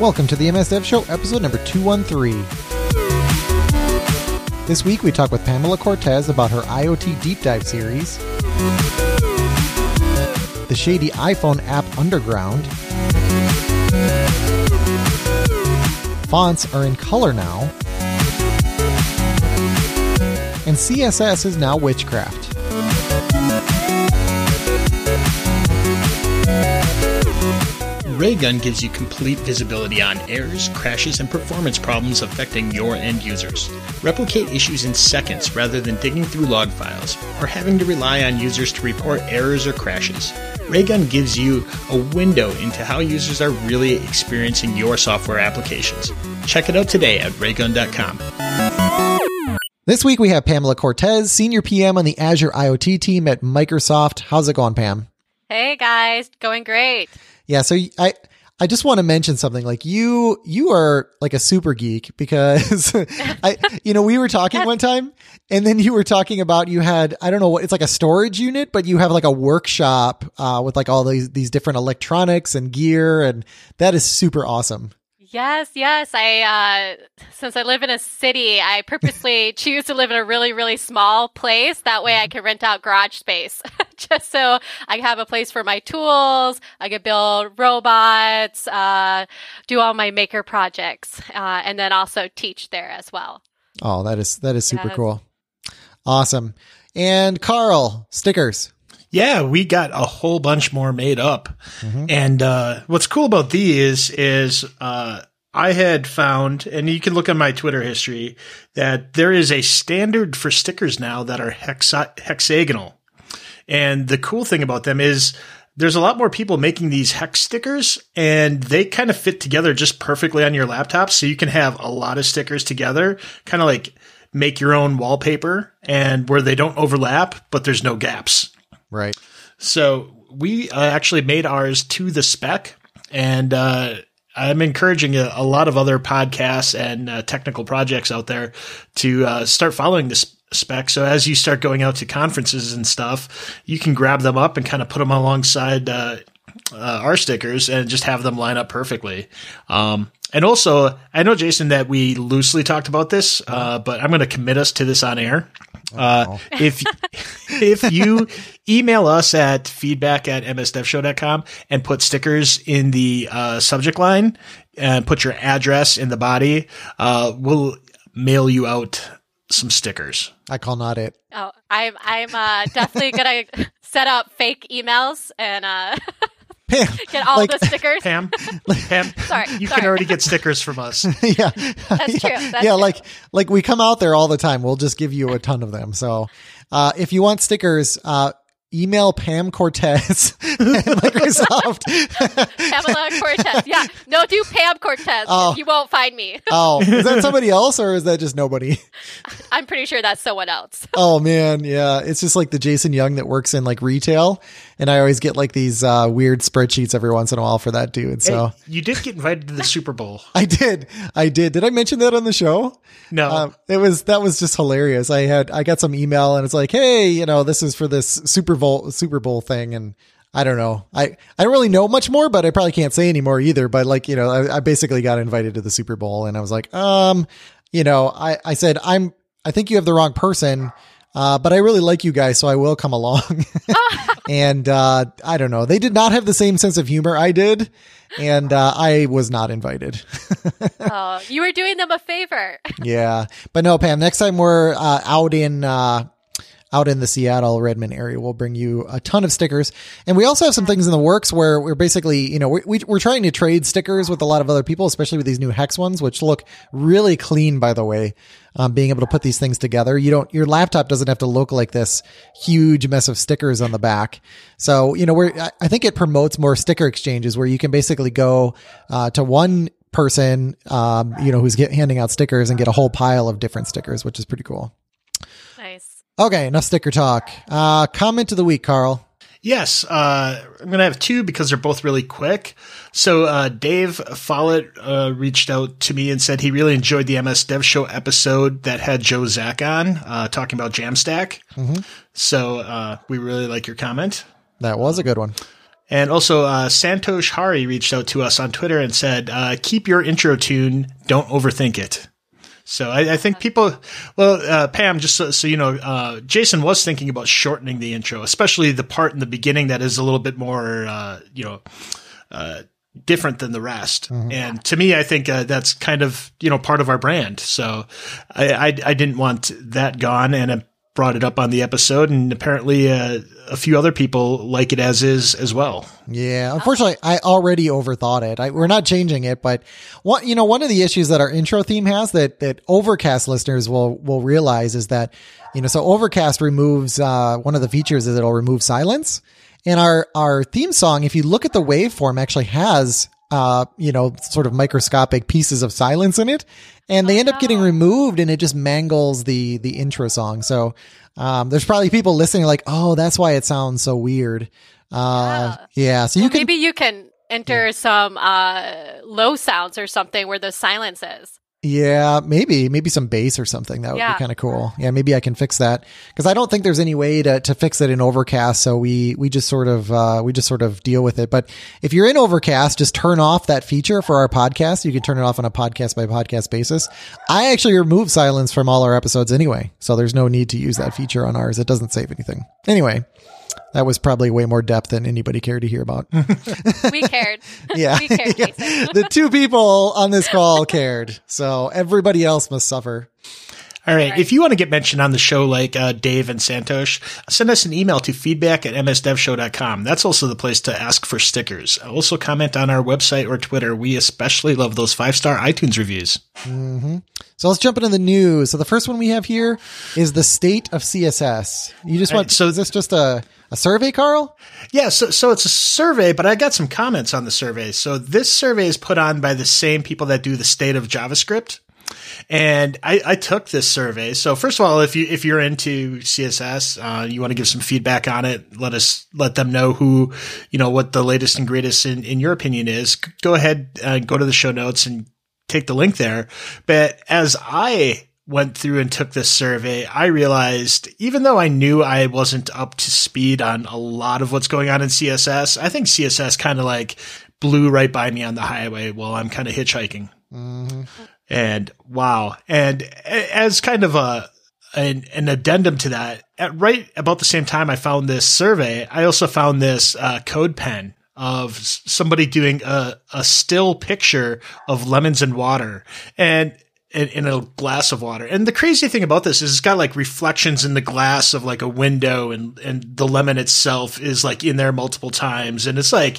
Welcome to the MS Dev Show, episode number 213. This week we talk with Pamela Cortez about her IoT Deep Dive series, the shady iPhone app Underground, fonts are in color now, and CSS is now witchcraft. Raygun gives you complete visibility on errors, crashes, and performance problems affecting your end users. Replicate issues in seconds rather than digging through log files or having to rely on users to report errors or crashes. Raygun gives you a window into how users are really experiencing your software applications. Check it out today at raygun.com. This week we have Pamela Cortez, Senior PM on the Azure IoT team at Microsoft. How's it going, Pam? Hey guys, going great. Yeah, so I I just want to mention something like you you are like a super geek because I you know we were talking one time and then you were talking about you had I don't know what it's like a storage unit but you have like a workshop uh, with like all these these different electronics and gear and that is super awesome. Yes, yes. I uh since I live in a city, I purposely choose to live in a really, really small place. That way I can rent out garage space. Just so I have a place for my tools, I can build robots, uh do all my maker projects, uh and then also teach there as well. Oh, that is that is super Yes. cool. Awesome. And Carl, stickers. Yeah, we got a whole bunch more made up. And uh, what's cool about these is uh, I had found, and you can look on my Twitter history, that there is a standard for stickers now that are hexa- hexagonal. And the cool thing about them is there's a lot more people making these hex stickers and they kind of fit together just perfectly on your laptop. So you can have a lot of stickers together, kind of like make your own wallpaper and where they don't overlap, but there's no gaps. Right. So we uh, actually made ours to the spec, and uh, I'm encouraging a, a lot of other podcasts and uh, technical projects out there to uh, start following this spec. So as you start going out to conferences and stuff, you can grab them up and kind of put them alongside uh, uh, our stickers and just have them line up perfectly. Um, and also, I know Jason that we loosely talked about this, uh, but I'm going to commit us to this on air. Uh, if if you email us at feedback at msdevshow.com and put stickers in the uh, subject line and put your address in the body, uh, we'll mail you out some stickers. I call not it. Oh, I'm I'm uh definitely gonna set up fake emails and uh Pam, get all like- the stickers. Pam, Pam, Sorry, you sorry. can already get stickers from us. yeah, That's true, yeah, that's yeah true. like like we come out there all the time. We'll just give you a ton of them. So, uh, if you want stickers, uh, email Pam Cortez at Microsoft. Pamela Cortez. Yeah, no, do Pam Cortez. Oh. You won't find me. oh, is that somebody else or is that just nobody? I'm pretty sure that's someone else. Oh man, yeah, it's just like the Jason Young that works in like retail, and I always get like these uh, weird spreadsheets every once in a while for that dude. So Hey, you did get invited to the Super Bowl. I did, I did. Did I mention that on the show? No. Um, it was that was just hilarious. I had I got some email and it's like, hey, you know, this is for this Super Bowl Super Bowl thing, and I don't know. I I don't really know much more, but I probably can't say anymore either. But like, you know, I, I basically got invited to the Super Bowl, and I was like, um, you know, I I said I'm I think you have the wrong person. Uh, but I really like you guys, so I will come along. and uh, I don't know. They did not have the same sense of humor I did, and uh, I was not invited. Oh, you were doing them a favor. yeah, but no, Pam. Next time we're uh, out in uh, out in the Seattle Redmond area, we'll bring you a ton of stickers, and we also have some things in the works where we're basically, you know, we, we, we're trying to trade stickers with a lot of other people, especially with these new hex ones, which look really clean, by the way. Um, being able to put these things together, you don't, your laptop doesn't have to look like this huge mess of stickers on the back. So, you know, we're, I- I think it promotes more sticker exchanges where you can basically go uh, to one person, um, you know, who's get, handing out stickers and get a whole pile of different stickers, which is pretty cool. Okay, enough sticker talk. Uh, comment of the week, Carl. Yes, uh, I'm going to have two because they're both really quick. So, uh, Dave Follett uh, reached out to me and said he really enjoyed the MS Dev Show episode that had Joe Zack on uh, talking about Jamstack. So, uh, we really like your comment. That was a good one. And also, uh, Santosh Hari reached out to us on Twitter and said, uh, "Keep your intro tune. Don't overthink it." So I, I think people, well, uh, Pam, just so, so you know, uh, Jason was thinking about shortening the intro, especially the part in the beginning that is a little bit more, uh, you know, uh, different than the rest. And to me, I think uh, that's kind of you know part of our brand. So I, I, I didn't want that gone, and I brought it up on the episode, and apparently uh, a few other people like it as is as well. Yeah, unfortunately, I already overthought it. I, we're not changing it, but one, you know, one of the issues that our intro theme has that that Overcast listeners will will realize is that you know, so Overcast removes uh, one of the features is it'll remove silence, and our our theme song, if you look at the waveform, actually has uh, you know, sort of microscopic pieces of silence in it, and they end up getting removed, and it just mangles the the intro song. So um, there's probably people listening like, oh, that's why it sounds so weird. Uh, yeah. So you Well, can maybe you can enter some uh, low sounds or something where the silence is. Yeah, maybe, maybe some bass or something. That would Yeah. be kind of cool. Yeah, maybe I can fix that because I don't think there's any way to, to fix it in Overcast. So we, we just sort of, uh, we just sort of deal with it. But if you're in Overcast, just turn off that feature for our podcast. You can turn it off on a podcast by podcast basis. I actually remove silence from all our episodes anyway. So there's no need to use that feature on ours. It doesn't save anything. Anyway, that was probably way more depth than anybody cared to hear about. We cared. Yeah. we cared, Yeah. The two people on this call cared. So everybody else must suffer. All right. If you want to get mentioned on the show like uh, Dave and Santosh, send us an email to feedback at msdevshow.com. That's also the place to ask for stickers. Also comment on our website or Twitter. We especially love those five star iTunes reviews. So let's jump into the news. So the first one we have here is the state of CSS. You just want, right, so- so is this just a, a survey, Carl? Yeah, so, so it's a survey, but I got some comments on the survey. So this survey is put on by the same people that do the state of JavaScript. And I, I took this survey. So first of all, if you if you're into CSS, uh, you want to give some feedback on it, let us let them know who, you know, what the latest and greatest in, in your opinion is. Go ahead, uh, go to the show notes and take the link there. But as I went through and took this survey, I realized even though I knew I wasn't up to speed on a lot of what's going on in CSS, I think CSS kind of like blew right by me on the highway while I'm kind of hitchhiking. And wow. And as kind of a, an, an addendum to that, at right about the same time I found this survey, I also found this uh, code pen of somebody doing a, a still picture of lemons and water and in, a glass of water. And the crazy thing about this is it's got like reflections in the glass of like a window and, and the lemon itself is like in there multiple times. And it's like,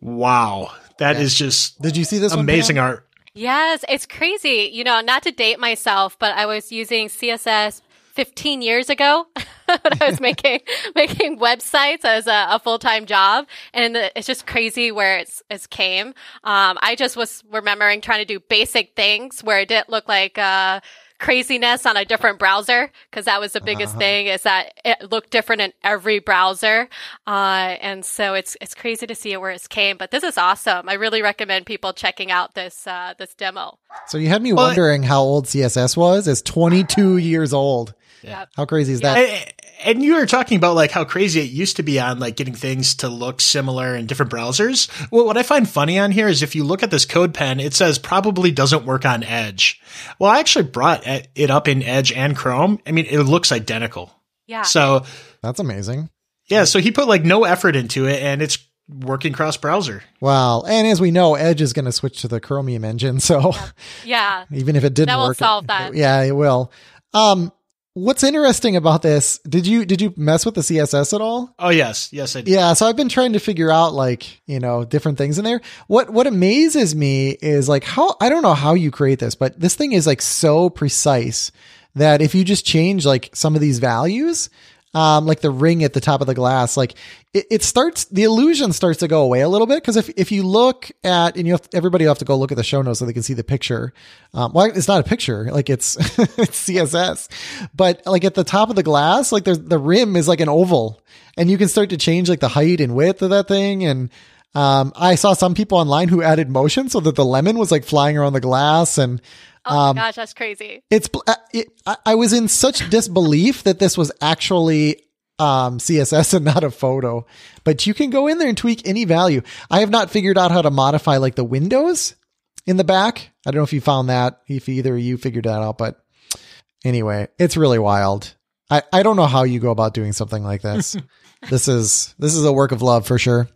wow, that is just Did you see this amazing Pam? art. Yes, it's crazy. You know, not to date myself, but I was using CSS 15 years ago when I was making making websites as a, a full time job, and it's just crazy where it's it's came. Um, I just was remembering trying to do basic things where it didn't look like. Uh, craziness on a different browser because that was the biggest thing is that it looked different in every browser uh, and so it's it's crazy to see it where it's came but this is awesome i really recommend people checking out this uh, this demo So you had me Well, wondering how old CSS was. It's 22 years old. Yep. How crazy is that? And, and you were talking about like how crazy it used to be on like getting things to look similar in different browsers. Well, what I find funny on here is if you look at this code pen, it says probably doesn't work on Edge. Well, I actually brought it it up in Edge and Chrome. I mean, it looks identical. yeah So That's amazing. yeah, so he put like no effort into it and it's working cross browser. Wow. And as we know, Edge is going to switch to the Chromium engine. So yeah even if it didn't That will work, solve it- that. yeah, it will. Um, what's interesting about this? Did you did you mess with the CSS at all? Oh yes, yes I did. Yeah, so I've been trying to figure out like, you know, different things in there. What what amazes me is like how I don't know how you create this, but this thing is like so precise that if you just change like some of these values, um, like the ring at the top of the glass, like it, it starts, the illusion starts to go away a little bit. Cause if, if you look at, and you have, everybody will have to go look at the show notes so they can see the picture. Um, well, it's not a picture, like it's, it's CSS, but like at the top of the glass, like there's the rim is like an oval and you can start to change like the height and width of that thing. And, um, I saw some people online who added motion so that the lemon was like flying around the glass and, oh um, my gosh that's crazy it's uh, it, I, I was in such disbelief that this was actually um, CSS and not a photo, but you can go in there and tweak any value. I have not figured out how to modify like the windows in the back. I don't know if you found that, if either of you figured that out, but anyway, it's really wild. I, I don't know how you go about doing something like this. this is this is a work of love for sure.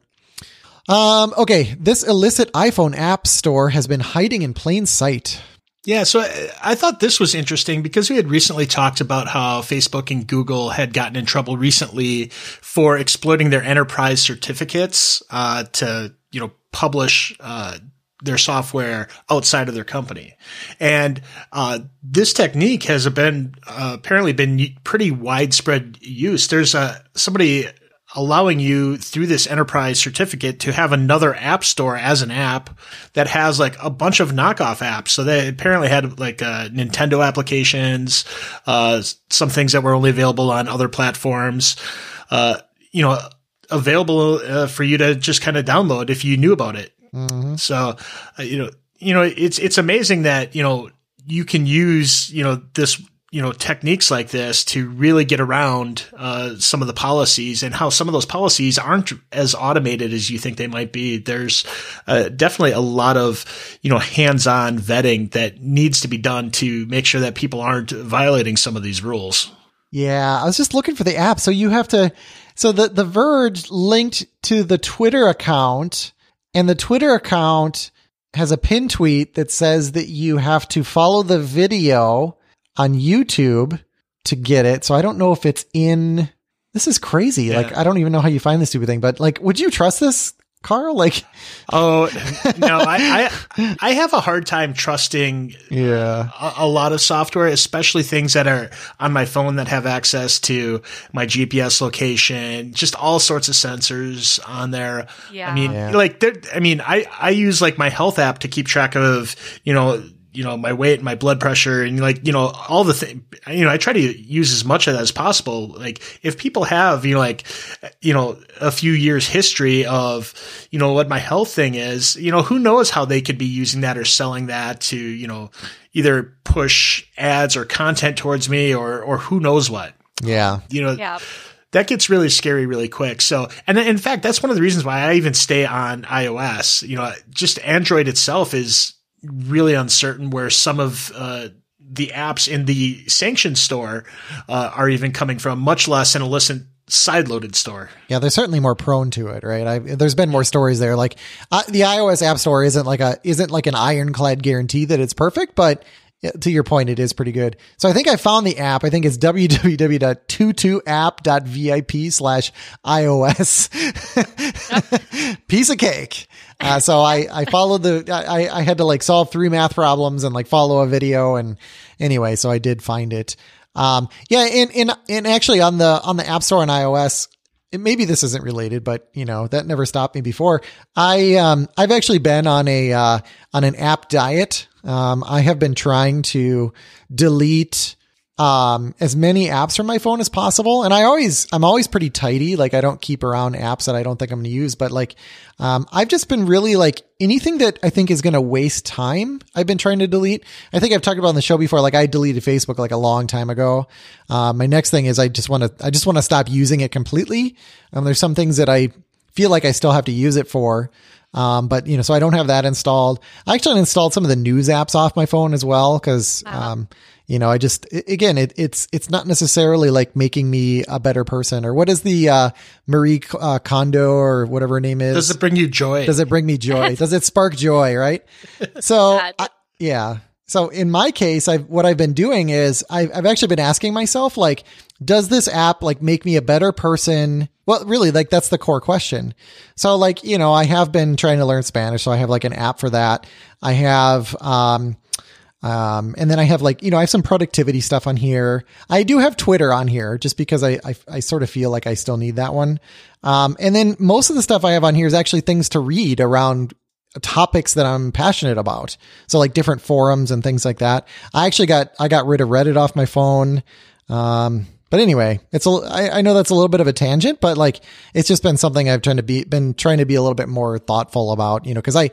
Um, okay, this illicit iPhone app store has been hiding in plain sight. Yeah, so I, thought this was interesting because we had recently talked about how Facebook and Google had gotten in trouble recently for exploiting their enterprise certificates uh, to, you know, publish uh, their software outside of their company. And uh, this technique has been uh, apparently been pretty widespread use. There's a somebody allowing you through this enterprise certificate to have another app store as an app that has like a bunch of knockoff apps. So they apparently had like uh, Nintendo applications, uh, some things that were only available on other platforms, uh, you know, available uh, for you to just kind of download if you knew about it. Mm-hmm. So, uh, you know, you know, it's, it's amazing that, you know, you can use, you know, this you know techniques like this to really get around uh, some of the policies and how some of those policies aren't as automated as you think they might be. There's uh, definitely a lot of you know hands-on vetting that needs to be done to make sure that people aren't violating some of these rules. Yeah, I was just looking for the app. So you have to. So the the Verge linked to the Twitter account, and the Twitter account has a pin tweet that says that you have to follow the video on YouTube to get it. So I don't know if it's in. This is crazy. Yeah. Like I don't even know how you find this stupid thing. But like, would you trust this, Carl? Like, oh no, I I, I have a hard time trusting. Yeah, a, a, lot of software, especially things that are on my phone that have access to my GPS location, just all sorts of sensors on there. Yeah, I mean, yeah. like, I mean, I I use like my health app to keep track of you know you know, my weight, and my blood pressure, and like, you know, all the thing, you know, I try to use as much of that as possible. Like, if people have, you know, like, you know, a few years history of, you know, what my health thing is, you know, who knows how they could be using that or selling that to, you know, either push ads or content towards me or, or who knows what. Yeah. You know, yeah that gets really scary really quick. So, and in fact, that's one of the reasons why I even stay on iOS. You know, just Android itself is really uncertain where some of uh, the apps in the sanctioned store uh, are even coming from, much less an illicit side-loaded store. Yeah, they're certainly more prone to it, right? I, there's been more stories there. Like uh, the iOS App Store isn't like a isn't like an ironclad guarantee that it's perfect, but to your point, it is pretty good. So I think I found the app. I think it's www.22app.vip slash iOS. Piece of cake. Uh, so I, I followed the, I, I had to like solve three math problems and like follow a video. And anyway, so I did find it. Um, yeah. And, and, and actually on the, on the app store on iOS, maybe this isn't related, but you know, that never stopped me before. I, um, I've actually been on a, uh, on an app diet. Um, I have been trying to delete, um, as many apps from my phone as possible. And I always, I'm always pretty tidy. Like I don't keep around apps that I don't think I'm going to use, but like, um, I've just been really like anything that I think is going to waste time. I've been trying to delete. I think I've talked about on the show before. Like I deleted Facebook like a long time ago. Uh, my next thing is I just want to, I just want to stop using it completely. Um, there's some things that I feel like I still have to use it for. Um, but you know, so I don't have that installed. I actually installed some of the news apps off my phone as well because, um, you know, I just again, it, it's it's not necessarily like making me a better person or what is the uh, Marie uh, Kondo or whatever her name is. Does it bring you joy? Does it bring me joy? Does it spark joy? Right. So I, yeah. So in my case, I've what I've been doing is I've, I've actually been asking myself like, does this app like make me a better person? Well, really, like that's the core question. So like, you know, I have been trying to learn Spanish, so I have like an app for that. I have, um, um, and then I have like, you know, I have some productivity stuff on here. I do have Twitter on here just because I, I, I sort of feel like I still need that one. Um, and then most of the stuff I have on here is actually things to read around topics that I'm passionate about. So like different forums and things like that. I actually got, I got rid of Reddit off my phone. Um, but anyway, it's a, I, I know that's a little bit of a tangent, but like, it's just been something I've trying to be, been trying to be a little bit more thoughtful about, you know, cause I,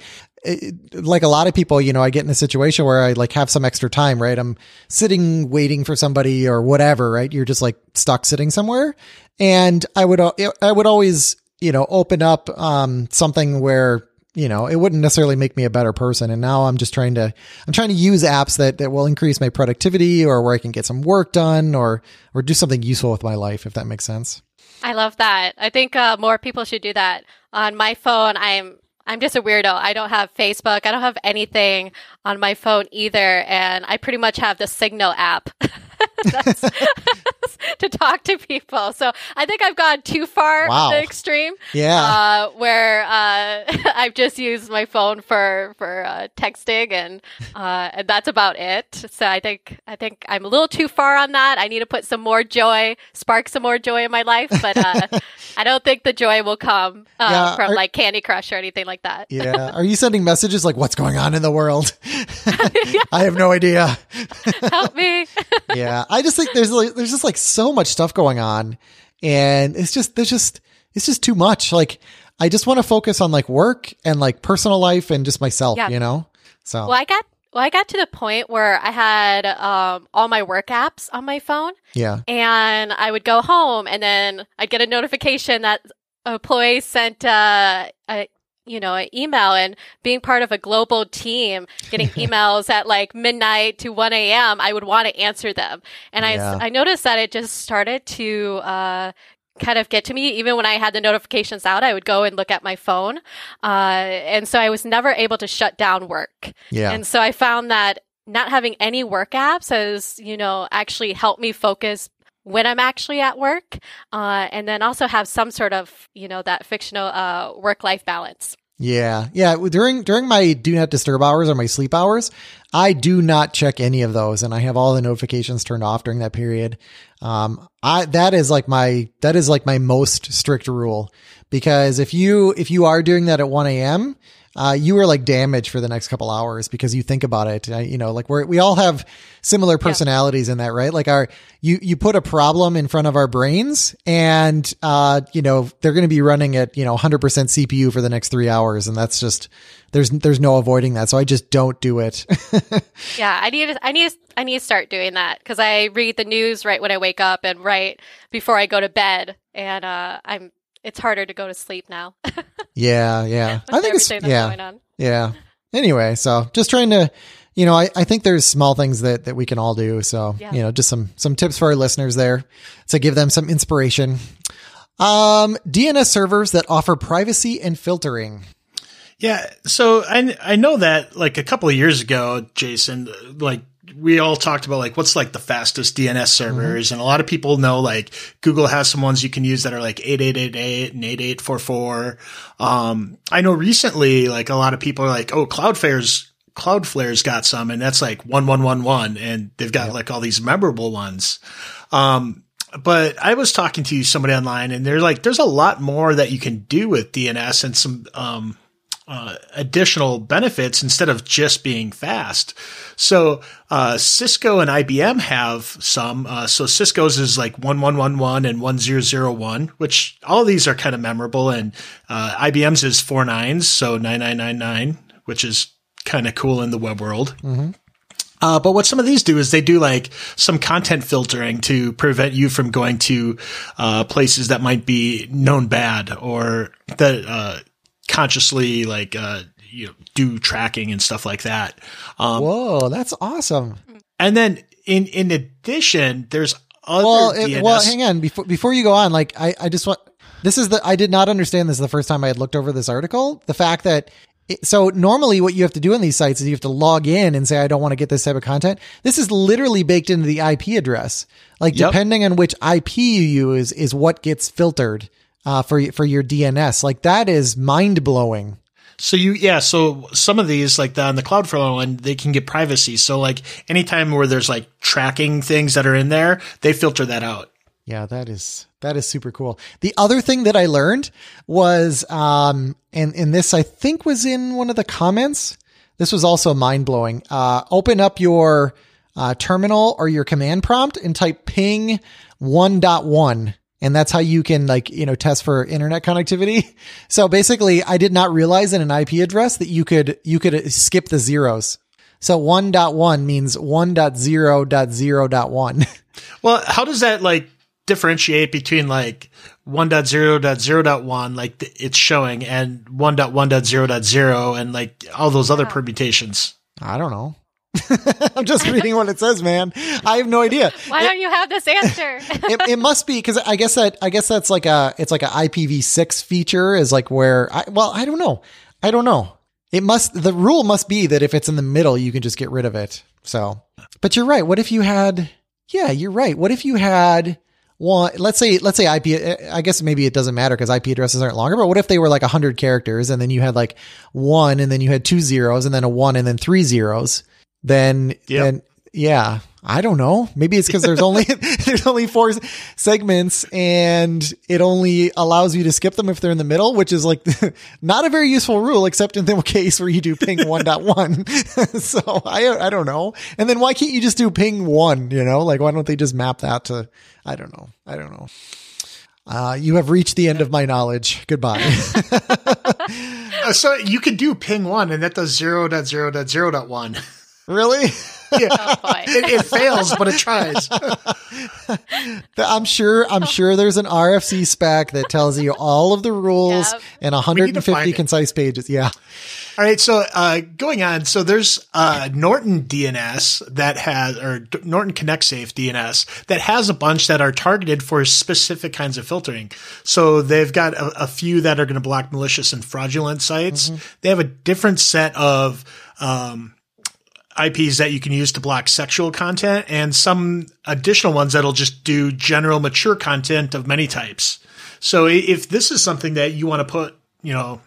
it, like a lot of people, you know, I get in a situation where I like have some extra time, right? I'm sitting waiting for somebody or whatever, right? You're just like stuck sitting somewhere. And I would, uh, I would always, you know, open up, um, something where, you know, it wouldn't necessarily make me a better person. And now I'm just trying to, I'm trying to use apps that, that will increase my productivity or where I can get some work done or, or do something useful with my life, if that makes sense. I love that. I think uh, more people should do that. On my phone, I'm I'm just a weirdo. I don't have Facebook. I don't have anything on my phone either, and I pretty much have the Signal app. to talk to people. So I think I've gone too far wow. the extreme. Yeah. Uh, where uh, I've just used my phone for for uh, texting, and uh, and that's about it. So I think I think I'm a little too far on that. I need to put some more joy, spark some more joy in my life, but uh, I don't think the joy will come uh, yeah, from are, like Candy Crush or anything like that. yeah. Are you sending messages like "What's going on in the world"? I have no idea. Help me. yeah, I just think there's like, there's just like so much stuff going on, and it's just there's just it's just too much. Like I just want to focus on like work and like personal life and just myself, yeah. you know. So well, I got well, I got to the point where I had um, all my work apps on my phone. Yeah. And I would go home and then I'd get a notification that a employee sent uh, a you know, an email and being part of a global team, getting emails at like midnight to 1 a.m., I would want to answer them. And yeah. I, I noticed that it just started to, uh, kind of get to me. Even when I had the notifications out, I would go and look at my phone. Uh, and so I was never able to shut down work. Yeah. And so I found that not having any work apps has, you know, actually helped me focus when I'm actually at work, uh, and then also have some sort of you know that fictional uh, work life balance. Yeah, yeah. During during my do not disturb hours or my sleep hours, I do not check any of those, and I have all the notifications turned off during that period. Um, I that is like my that is like my most strict rule because if you if you are doing that at one a.m uh, you are like damaged for the next couple hours because you think about it. Uh, you know, like we we all have similar personalities yeah. in that, right? Like our, you, you put a problem in front of our brains and, uh, you know, they're going to be running at, you know, 100% CPU for the next three hours. And that's just, there's, there's no avoiding that. So I just don't do it. yeah. I need, to, I need, to, I need to start doing that because I read the news right when I wake up and right before I go to bed. And, uh, I'm, it's harder to go to sleep now. yeah, yeah. I think it's yeah, yeah. Anyway, so just trying to, you know, I, I think there's small things that that we can all do. So yeah. you know, just some some tips for our listeners there to give them some inspiration. Um, DNS servers that offer privacy and filtering. Yeah, so I I know that like a couple of years ago, Jason, like we all talked about like what's like the fastest DNS servers, mm-hmm. and a lot of people know like Google has some ones you can use that are like 8888 and 8844. Um, I know recently like a lot of people are like, oh, Cloudflare's Cloudflare's got some, and that's like 1111, and they've got yep. like all these memorable ones. Um, but I was talking to somebody online, and they're like, there's a lot more that you can do with DNS and some um, uh, additional benefits instead of just being fast. So uh, Cisco and IBM have some. Uh, so Cisco's is like one one one one and one zero zero one, which all these are kind of memorable. And uh, IBM's is four nines, so nine nine nine nine, which is kind of cool in the web world. Mm-hmm. Uh, but what some of these do is they do like some content filtering to prevent you from going to uh, places that might be known bad or that uh, consciously like uh, you know do tracking and stuff like that. Um, Whoa, that's awesome! And then in in addition, there's other well, it, well, hang on before before you go on. Like I I just want this is the I did not understand this the first time I had looked over this article. The fact that it, so normally what you have to do on these sites is you have to log in and say I don't want to get this type of content. This is literally baked into the IP address. Like yep. depending on which IP you use is what gets filtered uh, for for your DNS. Like that is mind blowing. So you, yeah. So some of these, like the, on the Cloudflare one, they can get privacy. So like anytime where there's like tracking things that are in there, they filter that out. Yeah, that is that is super cool. The other thing that I learned was, um, and and this I think was in one of the comments. This was also mind blowing. Uh, open up your uh, terminal or your command prompt and type ping 1.1 And that's how you can like, you know, test for internet connectivity. So basically I did not realize in an IP address that you could, you could uh, skip the zeros. So 1.1 means 1.0.0.1. Well, how does that like differentiate between like 1.0.0.1 like it's showing and 1.1.0.0 and like all those other permutations? I don't know. I'm just reading what it says, man. I have no idea. Why don't you have this answer? it, it must be because I guess that I guess that's like a it's like a IPv6 feature is like where I well I don't know I don't know it must the rule must be that if it's in the middle you can just get rid of it so but you're right what if you had yeah you're right what if you had one let's say let's say IP I guess maybe it doesn't matter because IP addresses aren't longer but what if they were like 100 characters and then you had like one and then you had two zeros and then a one and then three zeros then Yep. then yeah i don't know maybe it's because there's only there's only four segments and it only allows you to skip them if they're in the middle which is like not a very useful rule except in the case where you do ping 1.1 so i i don't know and then why can't you just do ping 1 you know like why don't they just map that to i don't know i don't know uh, you have reached the end of my knowledge. Goodbye. Uh, so you could do ping one and that does 0.0.0.1. really? oh. It, it fails, but it tries. I'm sure. I'm sure there's an RFC spec that tells you all of the rules Yep. and to find 150 it. concise pages. Yeah. All right, so uh, going on, so there's uh, Norton DNS that has, or D- Norton Connect Safe DNS that has a bunch that are targeted for specific kinds of filtering. So they've got a, a few that are going to block malicious and fraudulent sites. They have a different set of um, IPs that you can use to block sexual content, and some additional ones that'll just do general mature content of many types. So if this is something that you want to put, you know,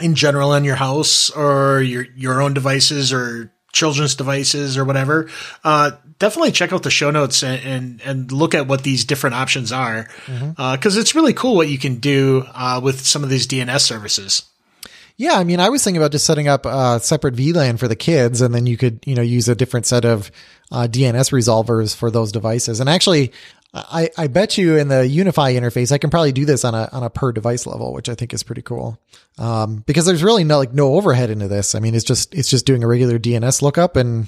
in general in your house or your your own devices or children's devices or whatever, uh, definitely check out the show notes and, and, and look at what these different options are. Because it's really cool what you can do uh, with some of these DNS services. Yeah. I mean, I was thinking about just setting up a separate VLAN for the kids and then you could, you know, use a different set of uh, DNS resolvers for those devices. And actually, I, I bet you in the UniFi interface, I can probably do this on a, on a per device level, which I think is pretty cool. Um, because there's really no, like no overhead into this. I mean, it's just, it's just doing a regular DNS lookup and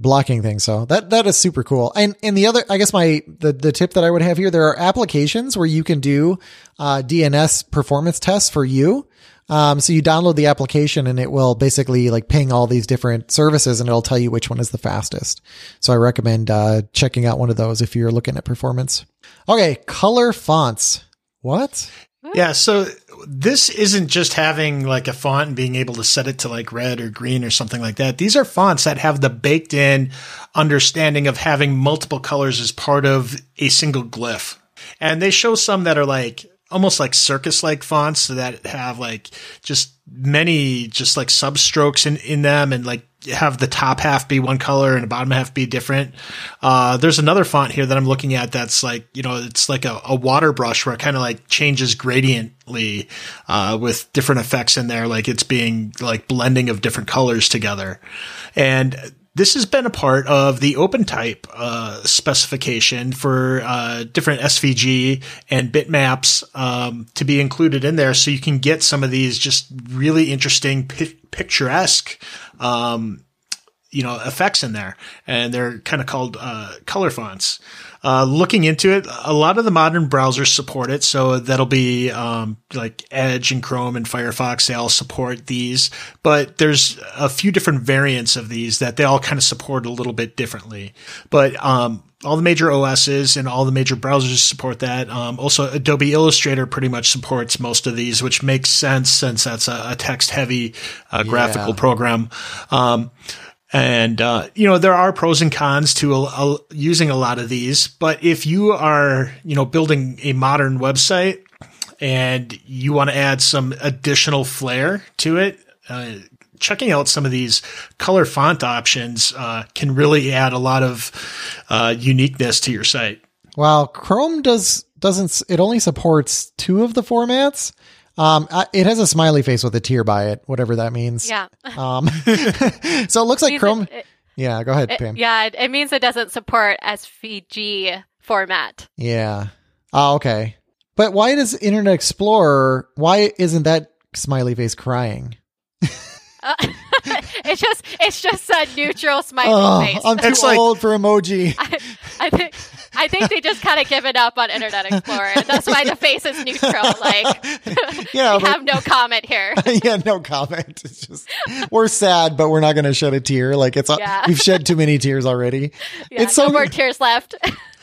blocking things. So that that is super cool. And and the other, I guess my the the tip that I would have here, there are applications where you can do uh, DNS performance tests for you. Um, so you download the application and it will basically like ping all these different services and it'll tell you which one is the fastest. So I recommend uh, checking out one of those if you're looking at performance. Okay, color fonts. What? Yeah, so this isn't just having like a font and being able to set it to like red or green or something like that. These are fonts that have the baked in understanding of having multiple colors as part of a single glyph. And they show some that are like almost like circus like fonts that have like just many just like substrokes in, in them and like have the top half be one color and the bottom half be different. Uh, there's another font here that I'm looking at that's like, you know, it's like a, a water brush where it kind of like changes gradiently, uh, with different effects in there. Like it's being like blending of different colors together. And this has been a part of the OpenType uh, specification for uh, different SVG and bitmaps um, to be included in there, so you can get some of these just really interesting, pi- picturesque, um, you know, effects in there, and they're kind of called uh, color fonts. Uh, looking into it, a lot of the modern browsers support it, so that'll be um, like Edge and Chrome and Firefox. They all support these, but there's a few different variants of these that they all kind of support a little bit differently. But um, all the major OSs and all the major browsers support that. Um, also, Adobe Illustrator pretty much supports most of these, which makes sense since that's a, a text-heavy uh, graphical program. Um, and, uh, you know, there are pros and cons to a, a- using a lot of these, but if you are, you know, building a modern website and you want to add some additional flair to it, uh, checking out some of these color font options, uh, can really add a lot of, uh, uniqueness to your site. Well, Chrome does doesn't it only supports two of the formats. Um, it has a smiley face with a tear by it, whatever that means. Yeah. Um, so it looks like Chrome. it- it- Yeah, go ahead, it- Pam. yeah, it, it means it doesn't support SVG format. Yeah. Oh, okay. But why does Internet Explorer? Why isn't that smiley face crying? Uh, it's just it's just a neutral smiley Oh, face. I'm too like- old for emoji. I, I think I think they just kind of given up on Internet Explorer. and That's why the face is neutral. Like yeah, we but- have no comment here. yeah, no comment. It's just we're sad, but we're not going to shed a tear. Like it's Yeah. we've shed too many tears already. Yeah, it's so no more tears left.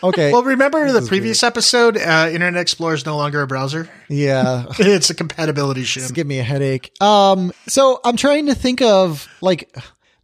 Okay. Well, remember the is previous episode? Uh, Internet Explorer is no longer a browser. yeah, It's a compatibility shim. give me a headache. Um, so I'm trying to think of like,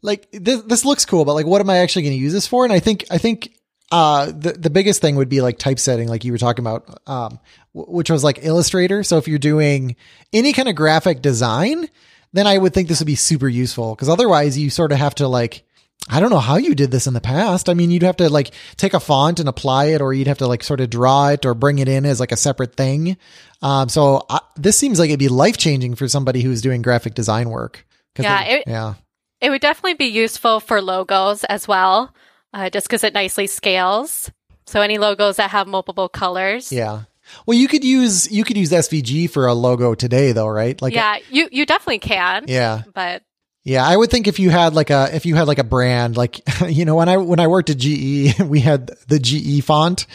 like this. This looks cool, but like, what am I actually going to use this for? And I think, I think, uh, the the biggest thing would be like typesetting, like you were talking about, um, w- which was like Illustrator. So if you're doing any kind of graphic design, then I would think this would be super useful because otherwise you sort of have to like. I don't know how you did this in the past. I mean, you'd have to like take a font and apply it, or you'd have to like sort of draw it or bring it in as like a separate thing. Um, so I, this seems like it'd be life changing for somebody who's doing graphic design work. Yeah, they- it- yeah, It would definitely be useful for logos as well, uh, just because it nicely scales. So any logos that have multiple colors. yeah. Well, you could use you could use SVG for a logo today, though, right? Like, yeah, you you definitely can. yeah, But yeah. I would think if you had like a if you had like a brand, like you know, when I when I worked at GE, we had the GE font,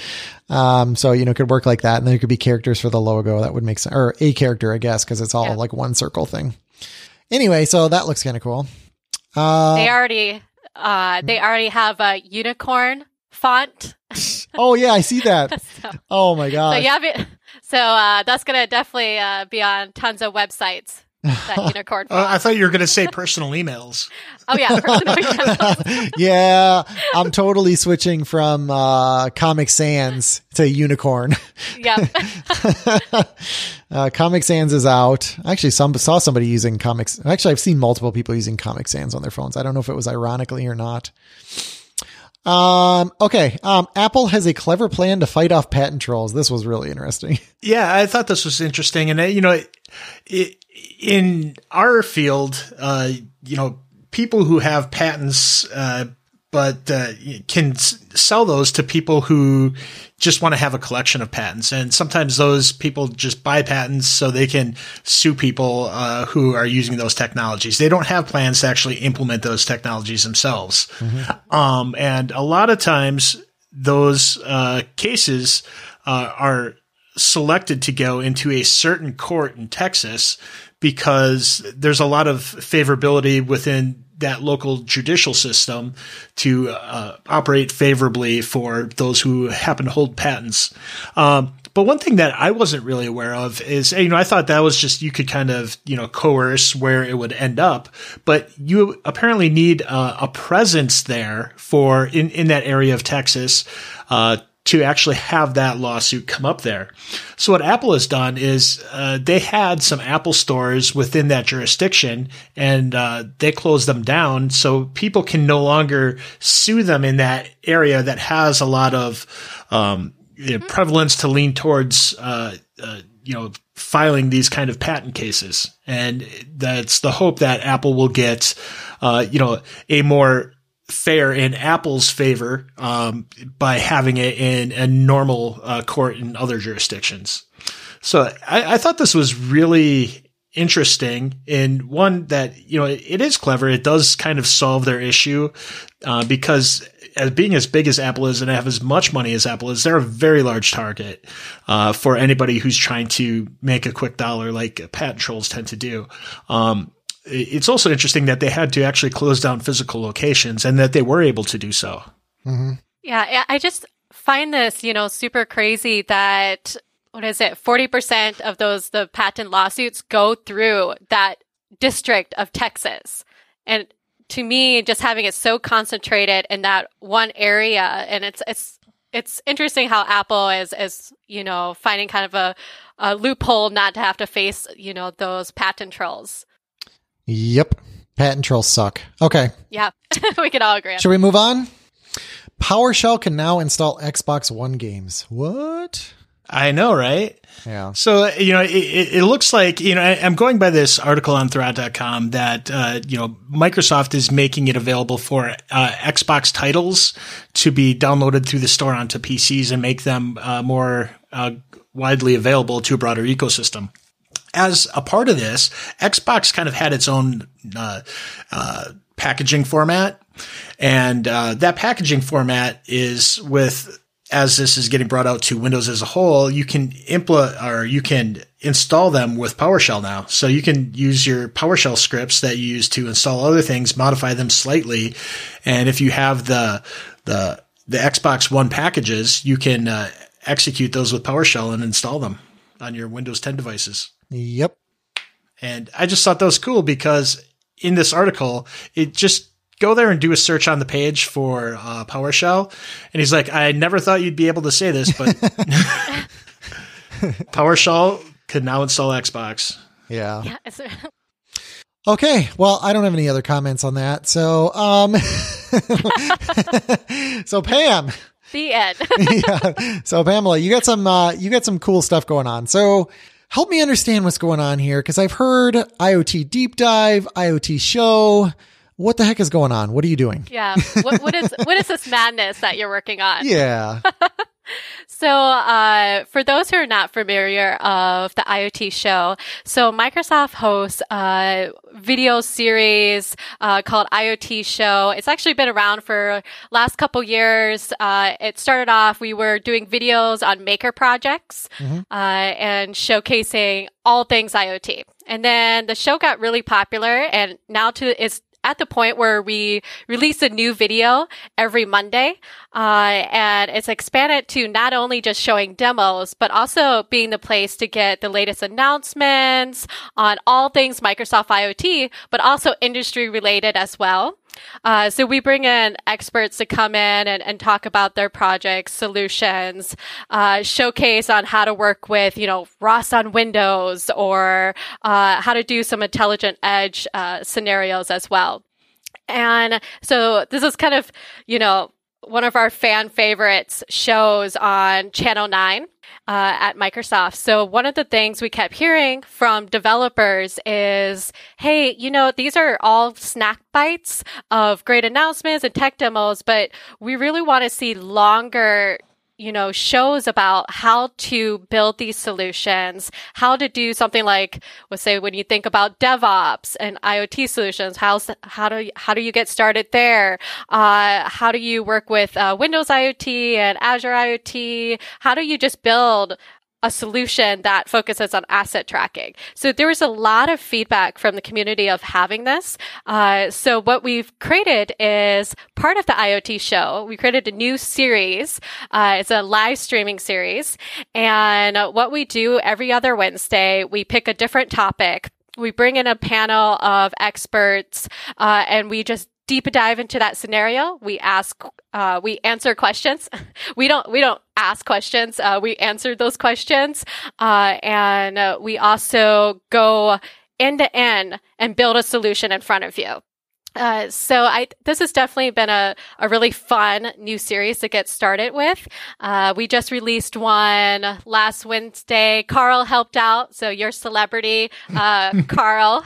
um, so you know, it could work like that, and there could be characters for the logo that would make sense, or a character, I guess, because it's all Yeah. like one circle thing. Anyway, so that looks kind of cool. Uh, they already uh, they already have a unicorn font. oh yeah, I see that. so, Oh my god. so yeah, so uh, that's gonna definitely uh, be on tons of websites. That unicorn Uh. I thought you were going to say personal emails. oh yeah, personal emails. yeah, I'm totally switching from uh, Comic Sans to Unicorn. yep. uh, Comic Sans is out. Actually some, saw somebody using Comics. Actually, I've seen multiple people using Comic Sans on their phones. I don't know if it was ironically or not. Um, okay. Um, Apple has a clever plan to fight off patent trolls. This was really interesting. Yeah, I thought this was interesting, and uh, you know, it, it, in our field, uh, you know, people who have patents, uh, but uh, can s- sell those to people who just want to have a collection of patents, and sometimes those people just buy patents so they can sue people uh, who are using those technologies. They don't have plans to actually implement those technologies themselves, um, and a lot of times those uh, cases uh, are selected to go into a certain court in Texas because there's a lot of favorability within that local judicial system to uh, operate favorably for those who happen to hold patents. Um, but one thing that I wasn't really aware of is, you know, I thought that was just you could kind of, you know, coerce where it would end up, but you apparently need uh, a presence there for in in that area of Texas. Uh, to actually have that lawsuit come up there. So what Apple has done is uh, they had some Apple stores within that jurisdiction, and uh, they closed them down so people can no longer sue them in that area that has a lot of um, you know, prevalence to lean towards. Uh, uh, you know, filing these kind of patent cases, and that's the hope that Apple will get, uh, you know, a more fair in Apple's favor um, by having it in a normal uh, court in other jurisdictions. So I, I, thought this was really interesting and one that you know it, it is clever. It does kind of solve their issue uh, because as being as big as Apple is and have as much money as Apple is, they're a very large target uh, for anybody who's trying to make a quick dollar, like patent trolls tend to do. Um, it's also interesting that they had to actually close down physical locations and that they were able to do so. Mm-hmm. Yeah, I just find this, you know, super crazy that what is it? 40% of those the patent lawsuits go through that district of Texas. And to me, just having it so concentrated in that one area and it's it's it's interesting how Apple is is, you know, finding kind of a, a loophole not to have to face, you know, those patent trolls. Yep. Patent trolls suck. Okay. Yeah, we can all agree. on Should we move on? PowerShell can now install Xbox One games. What? I know, right? Yeah. So, you know, it, it, looks like, you know, I, am going by this article on Thurrott.com that, uh, you know, Microsoft is making it available for uh, Xbox titles to be downloaded through the store onto PCs and make them uh, more uh, widely available to a broader ecosystem. As a part of this, Xbox kind of had its own uh, uh, packaging format, and uh, that packaging format is with as this is getting brought out to Windows as a whole, you can implement or you can install them with PowerShell now. So you can use your PowerShell scripts that you use to install other things, modify them slightly, and if you have the the the Xbox One packages, you can uh, execute those with PowerShell and install them on your Windows 10 devices. Yep. And I just thought that was cool because in this article, it just go there and do a search on the page for uh, PowerShell. And he's like, I never thought you'd be able to say this, but PowerShell could now install Xbox. Yeah. Yeah. Okay, well, I don't have any other comments on that. So, um, so Pam, the end. yeah. So Pamela, you got some, uh, you got some cool stuff going on. So help me understand what's going on here. Cause I've heard IoT deep dive, IoT show. What the heck is going on? What are you doing? Yeah. What, what is, what is this madness that you're working on? Yeah. So, uh, for those who are not familiar of the IoT show, so Microsoft hosts a video series uh, called IoT Show. It's actually been around for last couple years. Uh, it started off we were doing videos on maker projects Mhm. uh, and showcasing all things IoT. And then the show got really popular, and now to it's at the point where we release a new video every Monday. Uh, and it's expanded to not only just showing demos, but also being the place to get the latest announcements on all things Microsoft IoT, but also industry related as well. Uh, so we bring in experts to come in and, and talk about their projects, solutions, uh, showcase on how to work with, you know, ROS on Windows or uh, how to do some intelligent edge uh, scenarios as well. And so this is kind of, you know, one of our fan favorites shows on Channel 9 uh, at Microsoft. So one of the things we kept hearing from developers is, hey, you know, these are all snack bites of great announcements and tech demos, but we really want to see longer you know, shows about how to build these solutions, how to do something like, let's say, when you think about DevOps and IoT solutions, how's, how do, how do you get started there? Uh, how do you work with uh, Windows IoT and Azure IoT? How do you just build a solution that focuses on asset tracking. So there was a lot of feedback from the community of having this. Uh, so what we've created is part of the IoT show. We created a new series. Uh, it's a live streaming series. And what we do every other Wednesday, we pick a different topic. We bring in a panel of experts, uh, and we just deep dive into that scenario. We ask, uh, we answer questions. we don't, we don't ask questions. Uh, we answer those questions. Uh, and uh, we also go end to end and build a solution in front of you. Uh, so I, this has definitely been a, a really fun new series to get started with. Uh, we just released one last Wednesday. Carl helped out. So your celebrity, uh, Carl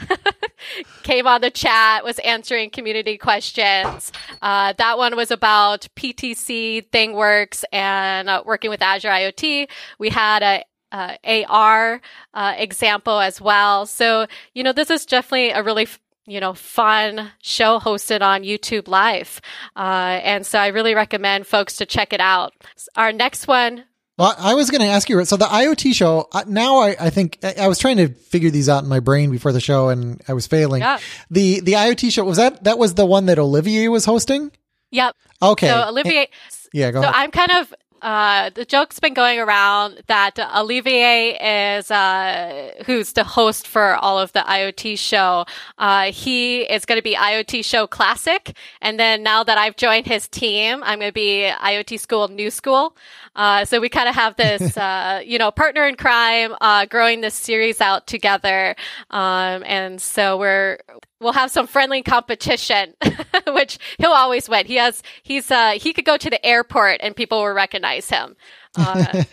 came on the chat, was answering community questions. Uh, that one was about PTC, ThingWorx, and uh, working with Azure IoT. We had a uh, AR uh, example as well. So, you know, this is definitely a really you know, fun show hosted on YouTube Live. Uh, and so I really recommend folks to check it out. Our next one. Well, I was going to ask you. So the IoT show now, I, I think I, was trying to figure these out in my brain before the show, and I was failing. Yeah. The the IoT show was that that was the one that Olivier was hosting. Yep. Okay. So Olivier. yeah, go So ahead. I'm kind of uh, the joke's been going around that Olivier is uh, who's the host for all of the IoT show. Uh, he is going to be IoT Show Classic, and then now that I've joined his team, I'm going to be IoT School New School. Uh, so we kind of have this, uh, you know, partner in crime, uh, growing this series out together, um, and so we're we'll have some friendly competition, which he'll always win. He has he's uh, he could go to the airport and people will recognize him. Uh,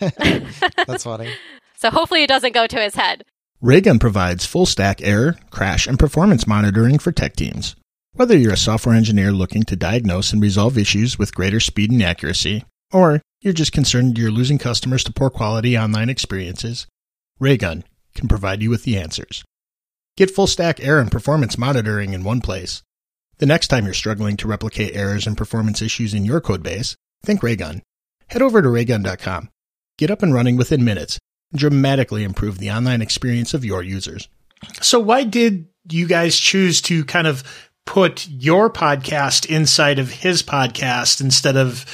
That's funny. so hopefully it doesn't go to his head. Raygun provides full stack error, crash, and performance monitoring for tech teams. Whether you're a software engineer looking to diagnose and resolve issues with greater speed and accuracy, or you're just concerned you're losing customers to poor quality online experiences, Raygun can provide you with the answers. Get full stack error and performance monitoring in one place. The next time you're struggling to replicate errors and performance issues in your codebase, think Raygun. Head over to raygun.com. Get up and running within minutes dramatically improve the online experience of your users. So why did you guys choose to kind of put your podcast inside of his podcast instead of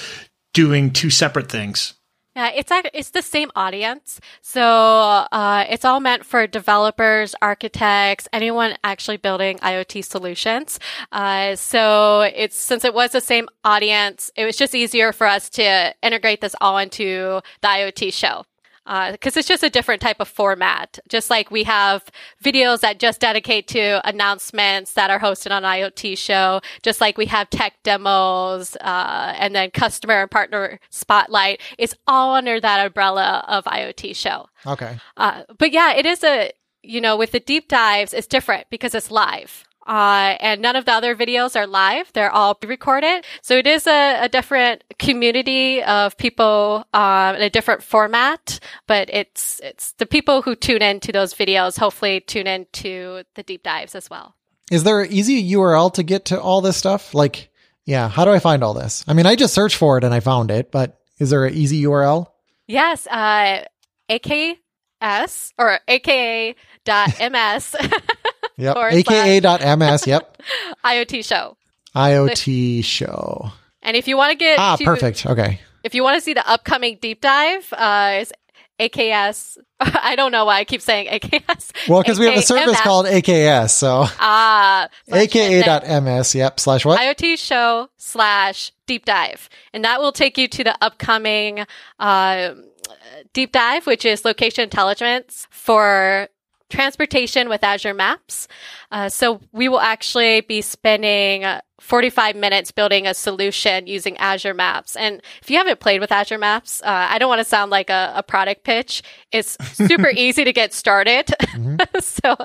doing two separate things? Yeah, it's it's the same audience, so uh, it's all meant for developers, architects, anyone actually building IoT solutions. Uh, so it's since it was the same audience, it was just easier for us to integrate this all into the IoT show because uh, it's just a different type of format. Just like we have videos that just dedicate to announcements that are hosted on IoT show, just like we have tech demos uh, and then customer and partner spotlight. It's all under that umbrella of IoT show. Okay. Uh, but yeah, it is a you know with the deep dives, it's different because it's live. Uh, and none of the other videos are live. They're all pre-recorded. So it is a, a different community of people, um, in a different format, but it's, it's the people who tune into those videos, hopefully tune into the deep dives as well. Is there an easy URL to get to all this stuff? Like, yeah, how do I find all this? I mean, I just searched for it and I found it, but is there an easy URL? Yes, uh, AKS or AKA dot MS Yep. AKA.ms. Yep. IoT show. IoT show. And if you want to get ah to, perfect. Okay. If you want to see the upcoming deep dive, uh, is AKS. I don't know why I keep saying AKS. Well, because we have a service called AKS, so ah, AKA.ms. Yep. Slash what? IoT show slash deep dive, and that will take you to the upcoming uh, deep dive, which is location intelligence for transportation with Azure Maps. Uh, so we will actually be spending 45 minutes building a solution using Azure Maps. And if you haven't played with Azure Maps, uh, I don't want to sound like a, a product pitch. It's super easy to get started. Mm-hmm. so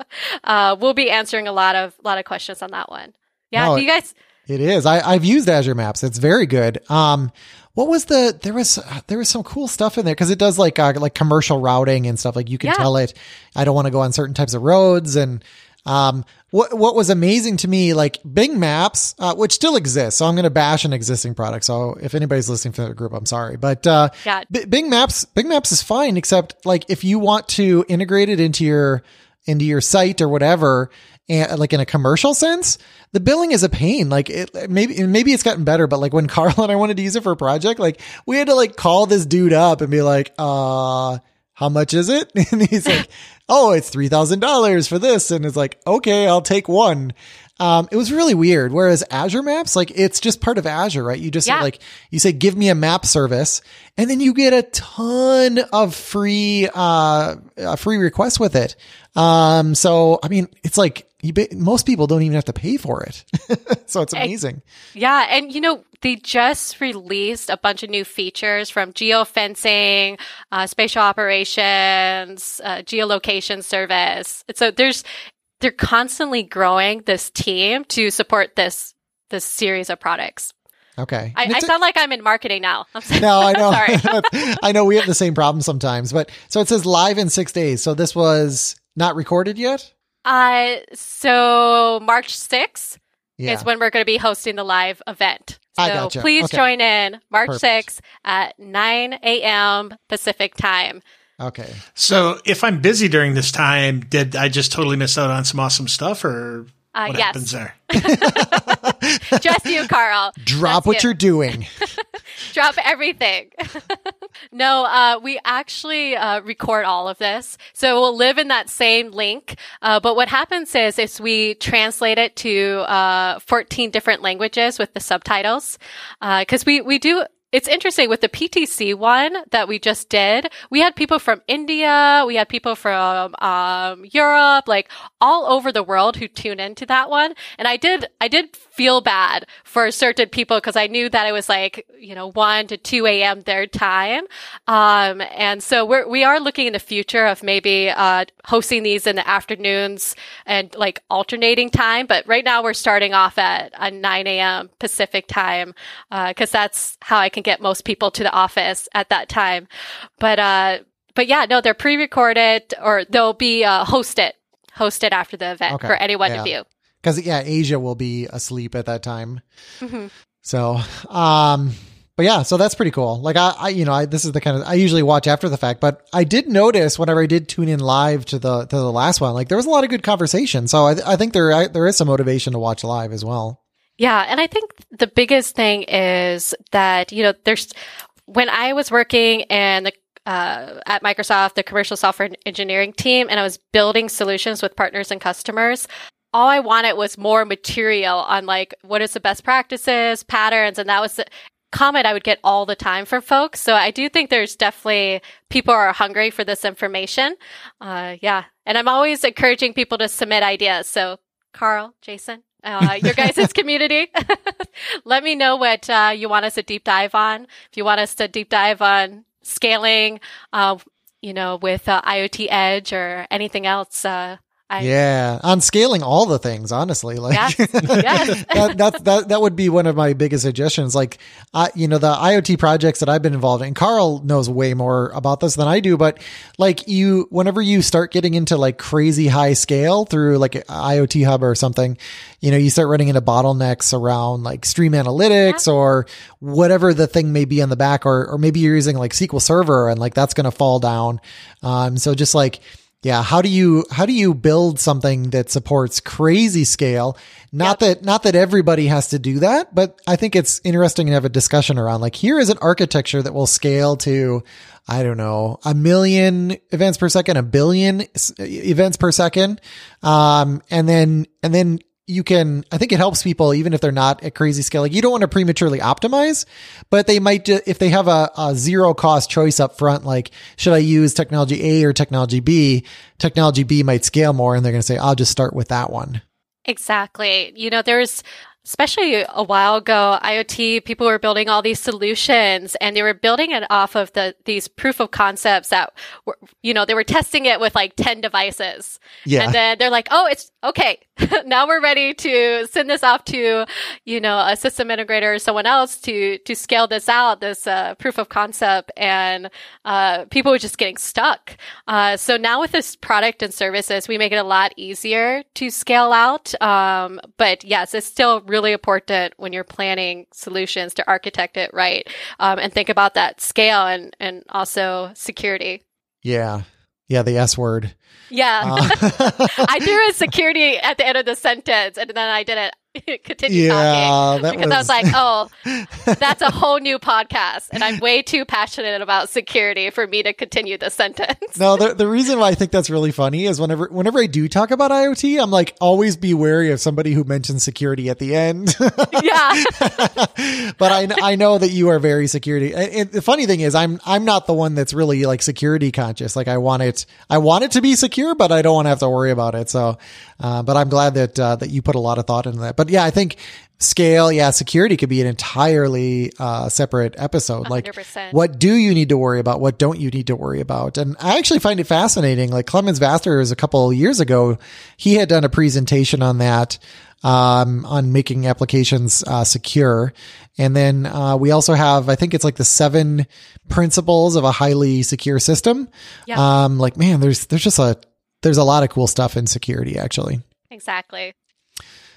uh, we'll be answering a lot of lot of questions on that one. Yeah, no, you guys. It is. I, I've used Azure Maps. It's very good. Um, what was the there was there was some cool stuff in there because it does like uh, like commercial routing and stuff like you can yeah. tell it i don't want to go on certain types of roads and um what what was amazing to me like bing maps uh, which still exists so i'm going to bash an existing product so if anybody's listening from the group i'm sorry but uh yeah. B- bing maps bing maps is fine except like if you want to integrate it into your into your site or whatever and like in a commercial sense, the billing is a pain. Like it, maybe, maybe it's gotten better, but like when Carl and I wanted to use it for a project, like we had to like call this dude up and be like, uh, how much is it? And he's like, oh, it's $3,000 for this. And it's like, okay, I'll take one. Um, it was really weird. Whereas Azure Maps, like it's just part of Azure, right? You just yeah. like you say, give me a map service, and then you get a ton of free uh, free requests with it. Um, so I mean, it's like you, most people don't even have to pay for it. so it's amazing. Yeah. And, you know, they just released a bunch of new features from geofencing, uh, spatial operations, uh, geolocation service. So there's, they're constantly growing this team to support this, this series of products. Okay. I, I sound like I'm in marketing now. I'm sorry. no, I know. I know we have the same problem sometimes, but so it says live in six days. So this was not recorded yet? Uh, so March 6th yeah. is when we're going to be hosting the live event. So gotcha. please okay. join in March Perfect. 6th at 9 a.m. Pacific time. Okay. So if I'm busy during this time, did I just totally miss out on some awesome stuff or uh, what yes. happens there? Just you, Carl. Drop Just what you. are doing. Drop everything. no, uh, we actually uh, record all of this. So we'll live in that same link. Uh, but what happens is, is we translate it to uh, 14 different languages with the subtitles. Because uh, we, we do it's interesting with the PTC one that we just did. We had people from India, we had people from um, Europe, like all over the world who tune into that one. And I did, I did feel bad for certain people because I knew that it was like you know one to two a.m. their time. Um, and so we're we are looking in the future of maybe uh, hosting these in the afternoons and like alternating time. But right now we're starting off at a nine a.m. Pacific time because uh, that's how I can can get most people to the office at that time. But uh, but yeah, no, they're pre-recorded or they'll be uh, hosted hosted after the event Okay. for anyone Yeah. to view. Because yeah, Asia will be asleep at that time. Mhm. So, um, but yeah, so that's pretty cool. Like I, I you know, I, this is the kind of I usually watch after the fact, but I did notice whenever I did tune in live to the to the last one, like there was a lot of good conversation. So I, I think there I, there is some motivation to watch live as well. Yeah, and I think the biggest thing is that you know there's when I was working in the uh, at Microsoft, the commercial software engineering team, and I was building solutions with partners and customers. All I wanted was more material on like what is the best practices, patterns, and that was the comment I would get all the time from folks. So I do think there's definitely people are hungry for this information. Uh, yeah, and I'm always encouraging people to submit ideas. So Carl, Jason, uh, your guys' community. Let me know what uh, you want us to deep dive on. If you want us to deep dive on scaling, uh, you know, with uh, IoT Edge or anything else, uh, I, yeah, on scaling all the things, honestly, like Yes, yes. that, that that that would be one of my biggest suggestions. Like, uh, you know, the IoT projects that I've been involved in. Carl knows way more about this than I do, but like you, whenever you start getting into like crazy high scale through like IoT hub or something, you know, you start running into bottlenecks around like stream analytics or whatever the thing may be on the back, or or maybe you're using like SQL Server and like that's going to fall down. Um, so just like yeah, how do you how do you build something that supports crazy scale? Not that not that everybody has to do that, but I think it's interesting to have a discussion around like here is an architecture that will scale to I don't know, a million events per second, a billion events per second. Um and then and then you can i think it helps people even if they're not at crazy scale like you don't want to prematurely optimize but they might if they have a, a zero cost choice up front like should i use technology a or technology b technology b might scale more and they're going to say i'll just start with that one Exactly. You know, there's especially a while ago, IoT people were building all these solutions and they were building it off of the these proof of concepts that were, you know, they were testing it with like 10 devices. yeah And then they're like, "Oh, it's okay. now we're ready to send this off to, you know, a system integrator or someone else to to scale this out, this uh, proof of concept." And uh, people were just getting stuck. Uh, so now with this product and services, we make it a lot easier to scale out. Um, but yes, it's still really important when you're planning solutions to architect it right um, and think about that scale and and also security. yeah yeah the s word Yeah. Uh, I threw a security at the end of the sentence and then I didn't continue Yeah, talking because I was like, oh, that's a whole new podcast. And I'm way too passionate about security for me to continue the sentence. no, the, the reason why I think that's really funny is whenever whenever I do talk about IoT, I'm like always be wary of somebody who mentions security at the end. yeah. but I I know that you are very security. And the funny thing is, I'm I'm not the one that's really like security conscious. Like I want it I want it to be secure, but I don't want to have to worry about it. So, uh, but I'm glad that uh, that you put a lot of thought into that. But yeah, I think scale, yeah, security could be an entirely uh, separate episode. Like, 100%. what do you need to worry about? What don't you need to worry about? And I actually find it fascinating. Like Clemens Vasters a couple of years ago, he had done a presentation on that, um, on making applications, uh, secure. And then, uh, we also have, I think it's like the seven principles of a highly secure system. Yeah. Um, like, man, there's, there's just a, there's a lot of cool stuff in security actually. Exactly.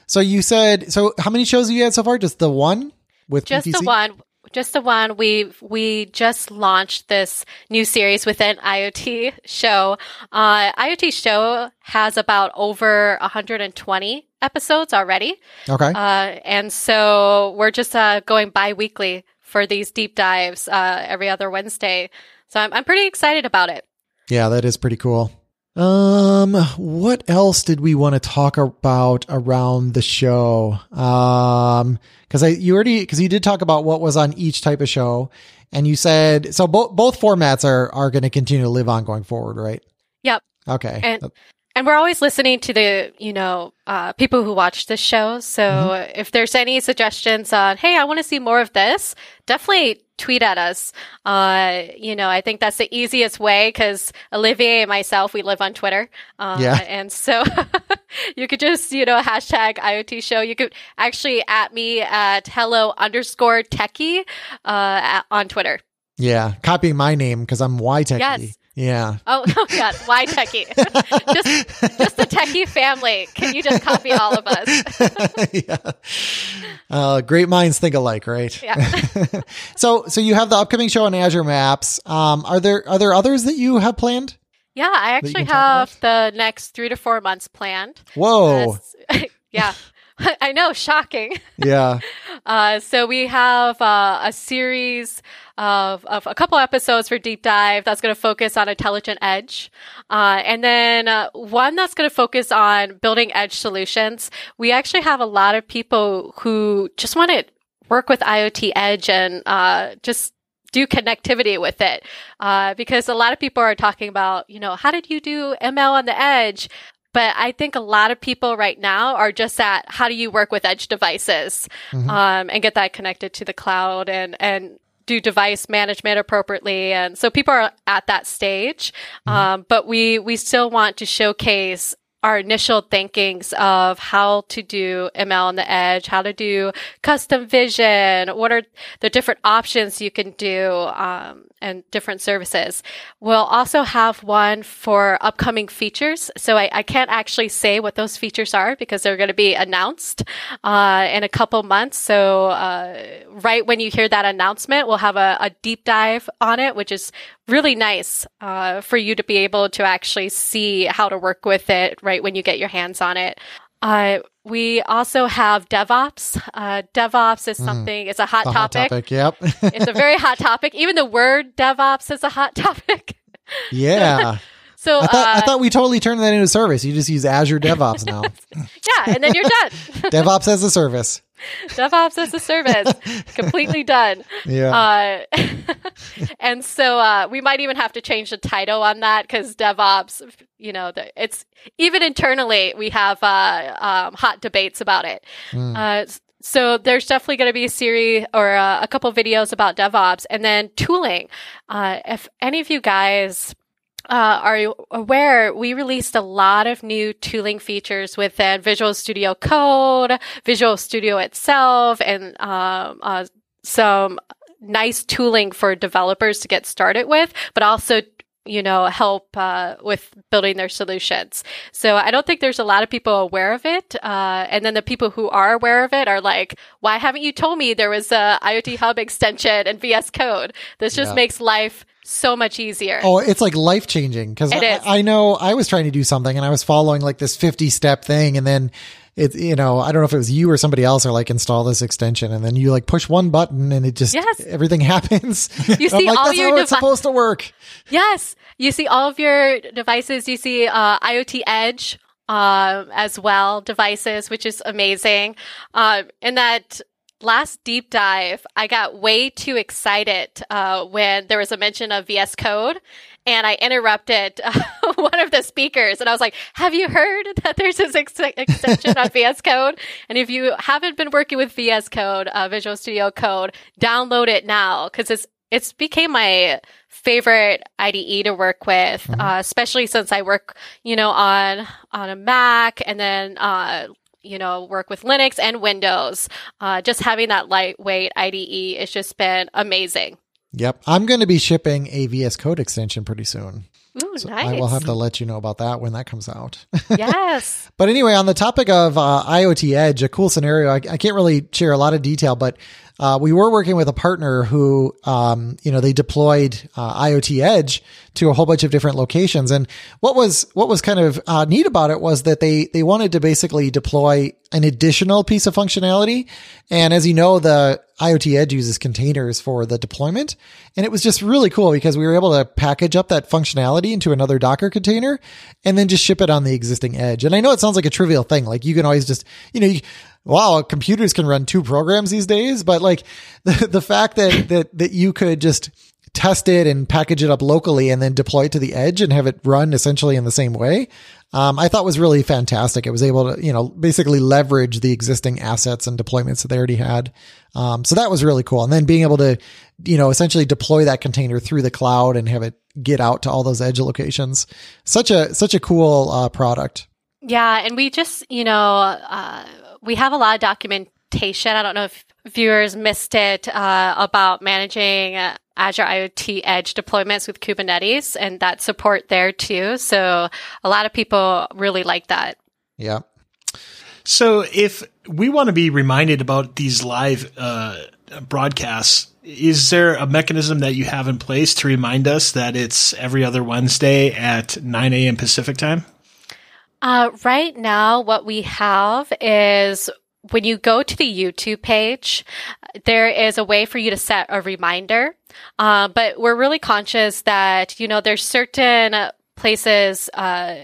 So you said, so how many shows have you had so far? Just the one with Just the one. Just the one. We we just launched this new series within IoT show. Uh, IoT show has about over 120 episodes already. Okay. Uh, and so we're just uh, going bi-weekly for these deep dives uh, every other Wednesday. So I'm, I'm pretty excited about it. Yeah, that is pretty cool. Um, what else did we want to talk about around the show? Um, cause I, you already, cause you did talk about what was on each type of show and you said, so both, both formats are, are going to continue to live on going forward, right? Yep. Okay. And and we're always listening to the you know uh, people who watch this show. So if there's any suggestions on, hey, I want to see more of this, definitely tweet at us. Uh, you know, I think that's the easiest way because Olivier and myself we live on Twitter. Uh, Yeah. And so you could just, you know, hashtag IoT show. You could actually at me at hello underscore techie uh, at, on Twitter. Yeah, copying my name because I'm Y Techie. Yes. Yeah. Oh, oh yes, why techie? just, just the techie family. Can you just copy all of us? yeah. Uh, great minds think alike, right? Yeah. so, so you have the upcoming show on Azure Maps. Um, are there are there others that you have planned? Yeah, I actually have the next three to four months planned. Whoa. Uh, yeah. I know, shocking. Yeah. Uh, so we have uh, a series of, of a couple episodes for deep dive that's going to focus on intelligent edge, uh, and then uh, one that's going to focus on building edge solutions. We actually have a lot of people who just want to work with IoT edge and uh, just do connectivity with it uh, because a lot of people are talking about you know how did you do ml on the edge but I think a lot of people right now are just at how do you work with edge devices Mhm. um, and get that connected to the cloud and and do device management appropriately. And so people are at that stage, um, but we we still want to showcase our initial thinkings of how to do ML on the edge, how to do custom vision, what are the different options you can do, um, and different services. We'll also have one for upcoming features. So I, I can't actually say what those features are because they're going to be announced uh, in a couple months. So uh, right when you hear that announcement, we'll have a, a deep dive on it, which is really nice uh, for you to be able to actually see how to work with it right when you get your hands on it. Uh, we also have DevOps. Uh, DevOps is something, it's a hot topic. hot topic. Yep. it's a very hot topic. Even the word DevOps is a hot topic. yeah. So, I thought I uh, thought we totally turned that into a service. You just use Azure DevOps now. yeah, and then you're done. DevOps as a service. DevOps as a service, completely done. Yeah. Uh, and so uh, we might even have to change the title on that because DevOps, you know, the, it's even internally we have uh, um, hot debates about it. Mm. Uh, so there's definitely going to be a series or uh, a couple videos about DevOps and then tooling. Uh, if any of you guys uh, are you aware, we released a lot of new tooling features within Visual Studio Code, Visual Studio itself, and um, uh, some nice tooling for developers to get started with, but also you know help uh, with building their solutions. So I don't think there's a lot of people aware of it, uh, and then the people who are aware of it are like, "Why haven't you told me there was a IoT Hub extension and VS Code? This just Yeah. makes life." So much easier. Oh, it's like life changing because I. I know I was trying to do something and I was following like this 50 step thing and then it, you know, I don't know if it was you or somebody else or like install this extension and then you like push one button and it just, Yes. everything happens. You see like, all your it's supposed to work. Yes, you see all of your devices. You see uh, IoT Edge um, as well, devices, which is amazing. Um, in that last deep dive, I got way too excited uh, when there was a mention of VS Code. And I interrupted uh, one of the speakers, and I was like, "Have you heard that there's this ex- extension on VS Code? And if you haven't been working with VS Code, uh, Visual Studio Code, download it now because it's it's became my favorite IDE to work with, uh, especially since I work, you know, on on a Mac and then uh, you know work with Linux and Windows. Uh, just having that lightweight IDE it's just been amazing. Yep. I'm going to be shipping a VS Code extension pretty soon. Ooh, So nice. I will have to let you know about that when that comes out. yes. But anyway, on the topic of uh, IoT Edge, a cool scenario. I, I can't really share a lot of detail, but uh, we were working with a partner who, um, you know, they deployed uh, IoT Edge to a whole bunch of different locations. And what was what was kind of uh, neat about it was that they they wanted to basically deploy an additional piece of functionality. And as you know, the IoT Edge uses containers for the deployment. And it was just really cool because we were able to package up that functionality into another Docker container and then just ship it on the existing Edge. And I know it sounds like a trivial thing. Like you can always just, you know, you, wow, computers can run two programs these days. But like the, the fact that, that, that you could just test it and package it up locally and then deploy it to the edge and have it run essentially in the same way. Um, I thought was really fantastic. It was able to, you know, basically leverage the existing assets and deployments that they already had. Um, so that was really cool. And then being able to, you know, essentially deploy that container through the cloud and have it get out to all those edge locations. Such a, such a cool, uh, product. Yeah, and we just, you know, uh, we have a lot of documentation. I don't know if viewers missed it uh, about managing uh, Azure IoT Edge deployments with Kubernetes and that support there too. So a lot of people really like that. Yeah. So if we want to be reminded about these live uh, broadcasts, is there a mechanism that you have in place to remind us that it's every other Wednesday at 9 a.m. Pacific time? Uh, right now, what we have is when you go to the YouTube page, there is a way for you to set a reminder. Uh, but we're really conscious that, you know, there's certain places, uh,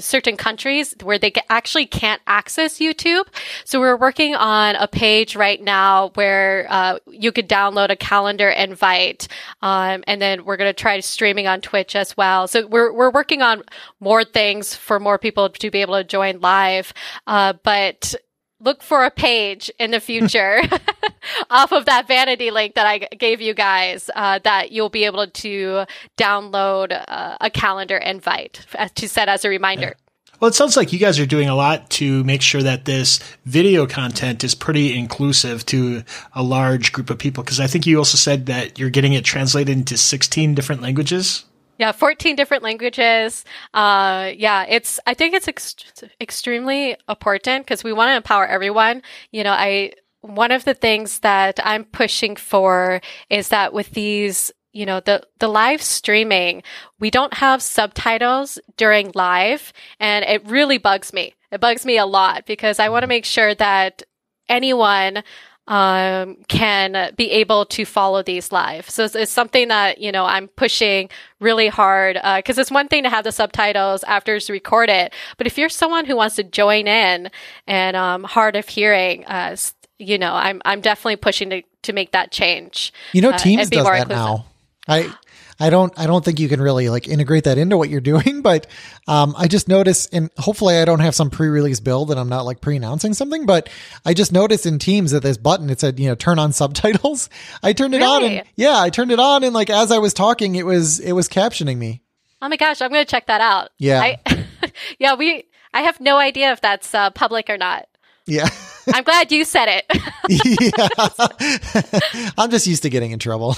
certain countries where they actually can't access YouTube. So we're working on a page right now where uh, you could download a calendar invite, um, and then we're going to try streaming on Twitch as well. So we're we're working on more things for more people to be able to join live. Uh, but look for a page in the future off of that vanity link that I gave you guys uh, that you'll be able to download uh, a calendar invite to set as a reminder. Yeah. Well, it sounds like you guys are doing a lot to make sure that this video content is pretty inclusive to a large group of people. Because I think you also said that you're getting it translated into 16 different languages. Yeah, 14 different languages. Uh, yeah, it's, I think it's ex- extremely important because we want to empower everyone. You know, I, one of the things that I'm pushing for is that with these, you know, the, the live streaming, we don't have subtitles during live and it really bugs me. It bugs me a lot because I want to make sure that anyone um, can be able to follow these live. So it's, it's, something that, you know, I'm pushing really hard because uh, it's one thing to have the subtitles after it's recorded, but if you're someone who wants to join in and um, hard of hearing, uh, you know, I'm I'm definitely pushing to, to make that change. You know, uh, Teams does that inclusive. now. I I don't I don't think you can really like integrate that into what you're doing, but um, I just noticed, and hopefully I don't have some pre-release build and I'm not like pre-announcing something, but I just noticed in Teams that this button it said you know turn on subtitles. I turned it really? on and yeah, I turned it on and like as I was talking, it was it was captioning me. Oh my gosh, I'm gonna check that out. Yeah, I, yeah, we. I have no idea if that's uh, public or not. Yeah. I'm glad you said it. yeah. I'm just used to getting in trouble.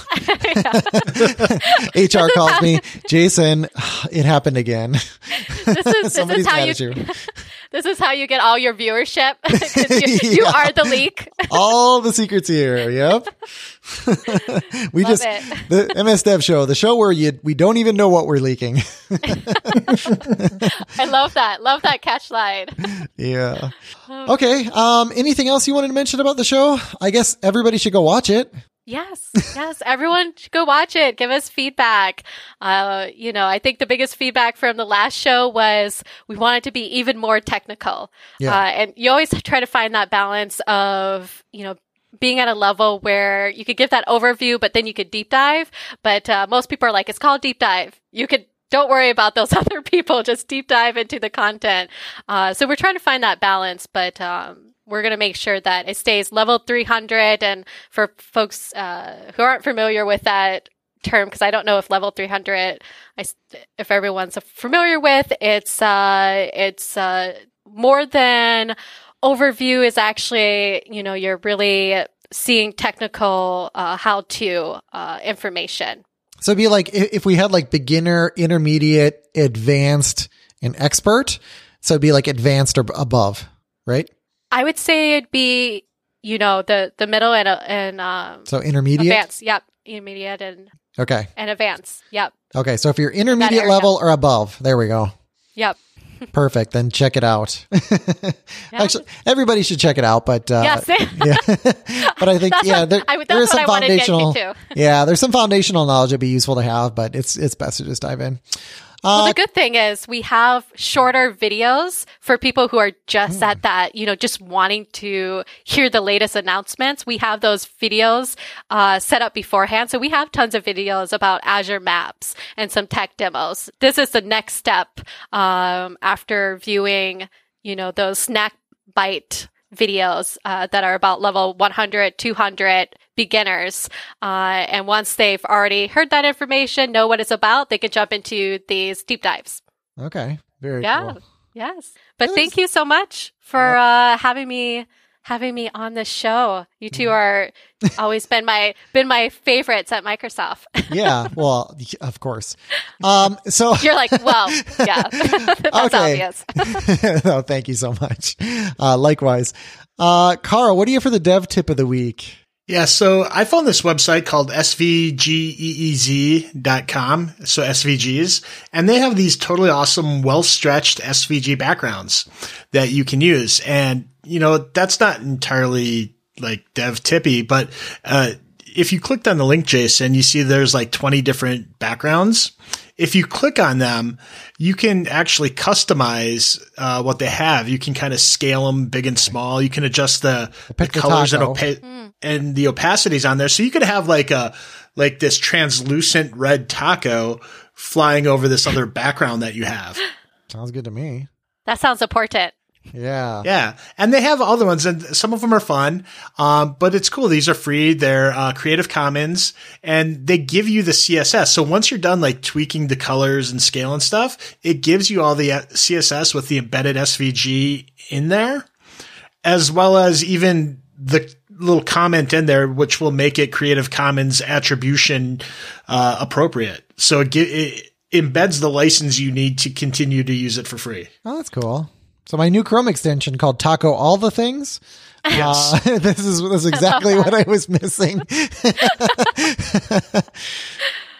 HR calls me, Jason, it happened again. This is, this is how you, you, This is how you get all your viewership. you, you are the leak. all the secrets here. Yep. we Love just it. the MS Dev show, the show where you we don't even know what we're leaking. I love that. Love that catch line. Yeah. Okay. Um. Anything else you wanted to mention about the show? I guess everybody should go watch it. Yes, yes. Everyone should go watch it. Give us feedback. Uh, you know, I think the biggest feedback from the last show was we wanted to be even more technical. Yeah. Uh, and you always try to find that balance of, you know, being at a level where you could give that overview, but then you could deep dive. But uh, most people are like, it's called deep dive. You could don't worry about those other people. Just deep dive into the content. Uh, so we're trying to find that balance, but um, we're going to make sure that it stays level 300. And for folks uh, who aren't familiar with that term, because I don't know if level 300, I, if everyone's familiar with, it's uh, it's uh, more than overview is actually, you know, you're really seeing technical uh, how to uh, information. So it'd be like if we had like beginner, intermediate, advanced, and expert. So it'd be like advanced or above, right? I would say it'd be, you know, the the middle and uh, and um, so intermediate, advanced. Yep, intermediate and okay, and advanced. Yep. Okay, so if you're intermediate level or above, there we go. Yep. Perfect. Then check it out. yeah. Actually, everybody should check it out. But uh, yes. yeah, but I think yeah, there, I, there is some foundational. yeah, there's some foundational knowledge that'd be useful to have, but it's it's best to just dive in. Uh, well, the good thing is we have shorter videos for people who are just mm. at that, you know, just wanting to hear the latest announcements. We have those videos uh, set up beforehand. So we have tons of videos about Azure Maps and some tech demos. This is the next step um, after viewing, you know, those snack bite videos uh, that are about level 100, 200 beginners. Uh, and once they've already heard that information, know what it's about, they can jump into these deep dives. Okay. Very yeah. Cool. Yes. But thank you so much for uh, having me having me on the show. You two are always been my been my favorites at Microsoft. yeah, well, of course. Um, so You're like, well, yeah, that's obvious. no, thank you so much. Uh, likewise, uh, Carl, what do you have for the dev tip of the week? Yeah, so I found this website called svgeez.com, so SVGs, and they have these totally awesome, well stretched SVG backgrounds that you can use. And, you know, that's not entirely like dev tippy, but, uh, if you clicked on the link, Jason, you see there's like 20 different backgrounds. If you click on them, you can actually customize uh, what they have. You can kind of scale them big and small. You can adjust the, the colors and, taco. opa- and the opacities on there. So you could have like a like this translucent red taco flying over this other background that you have. Sounds good to me. That sounds important. Yeah. Yeah, and they have other ones, and some of them are fun. Um, but it's cool. These are free. They're uh, Creative Commons, and they give you the CSS. So once you're done like tweaking the colors and scale and stuff, it gives you all the uh, CSS with the embedded SVG in there, as well as even the little comment in there, which will make it Creative Commons attribution uh, appropriate. So it, it embeds the license you need to continue to use it for free. Oh, that's cool. So my new Chrome extension called Taco All the Things. Uh, this is this is exactly what I was missing.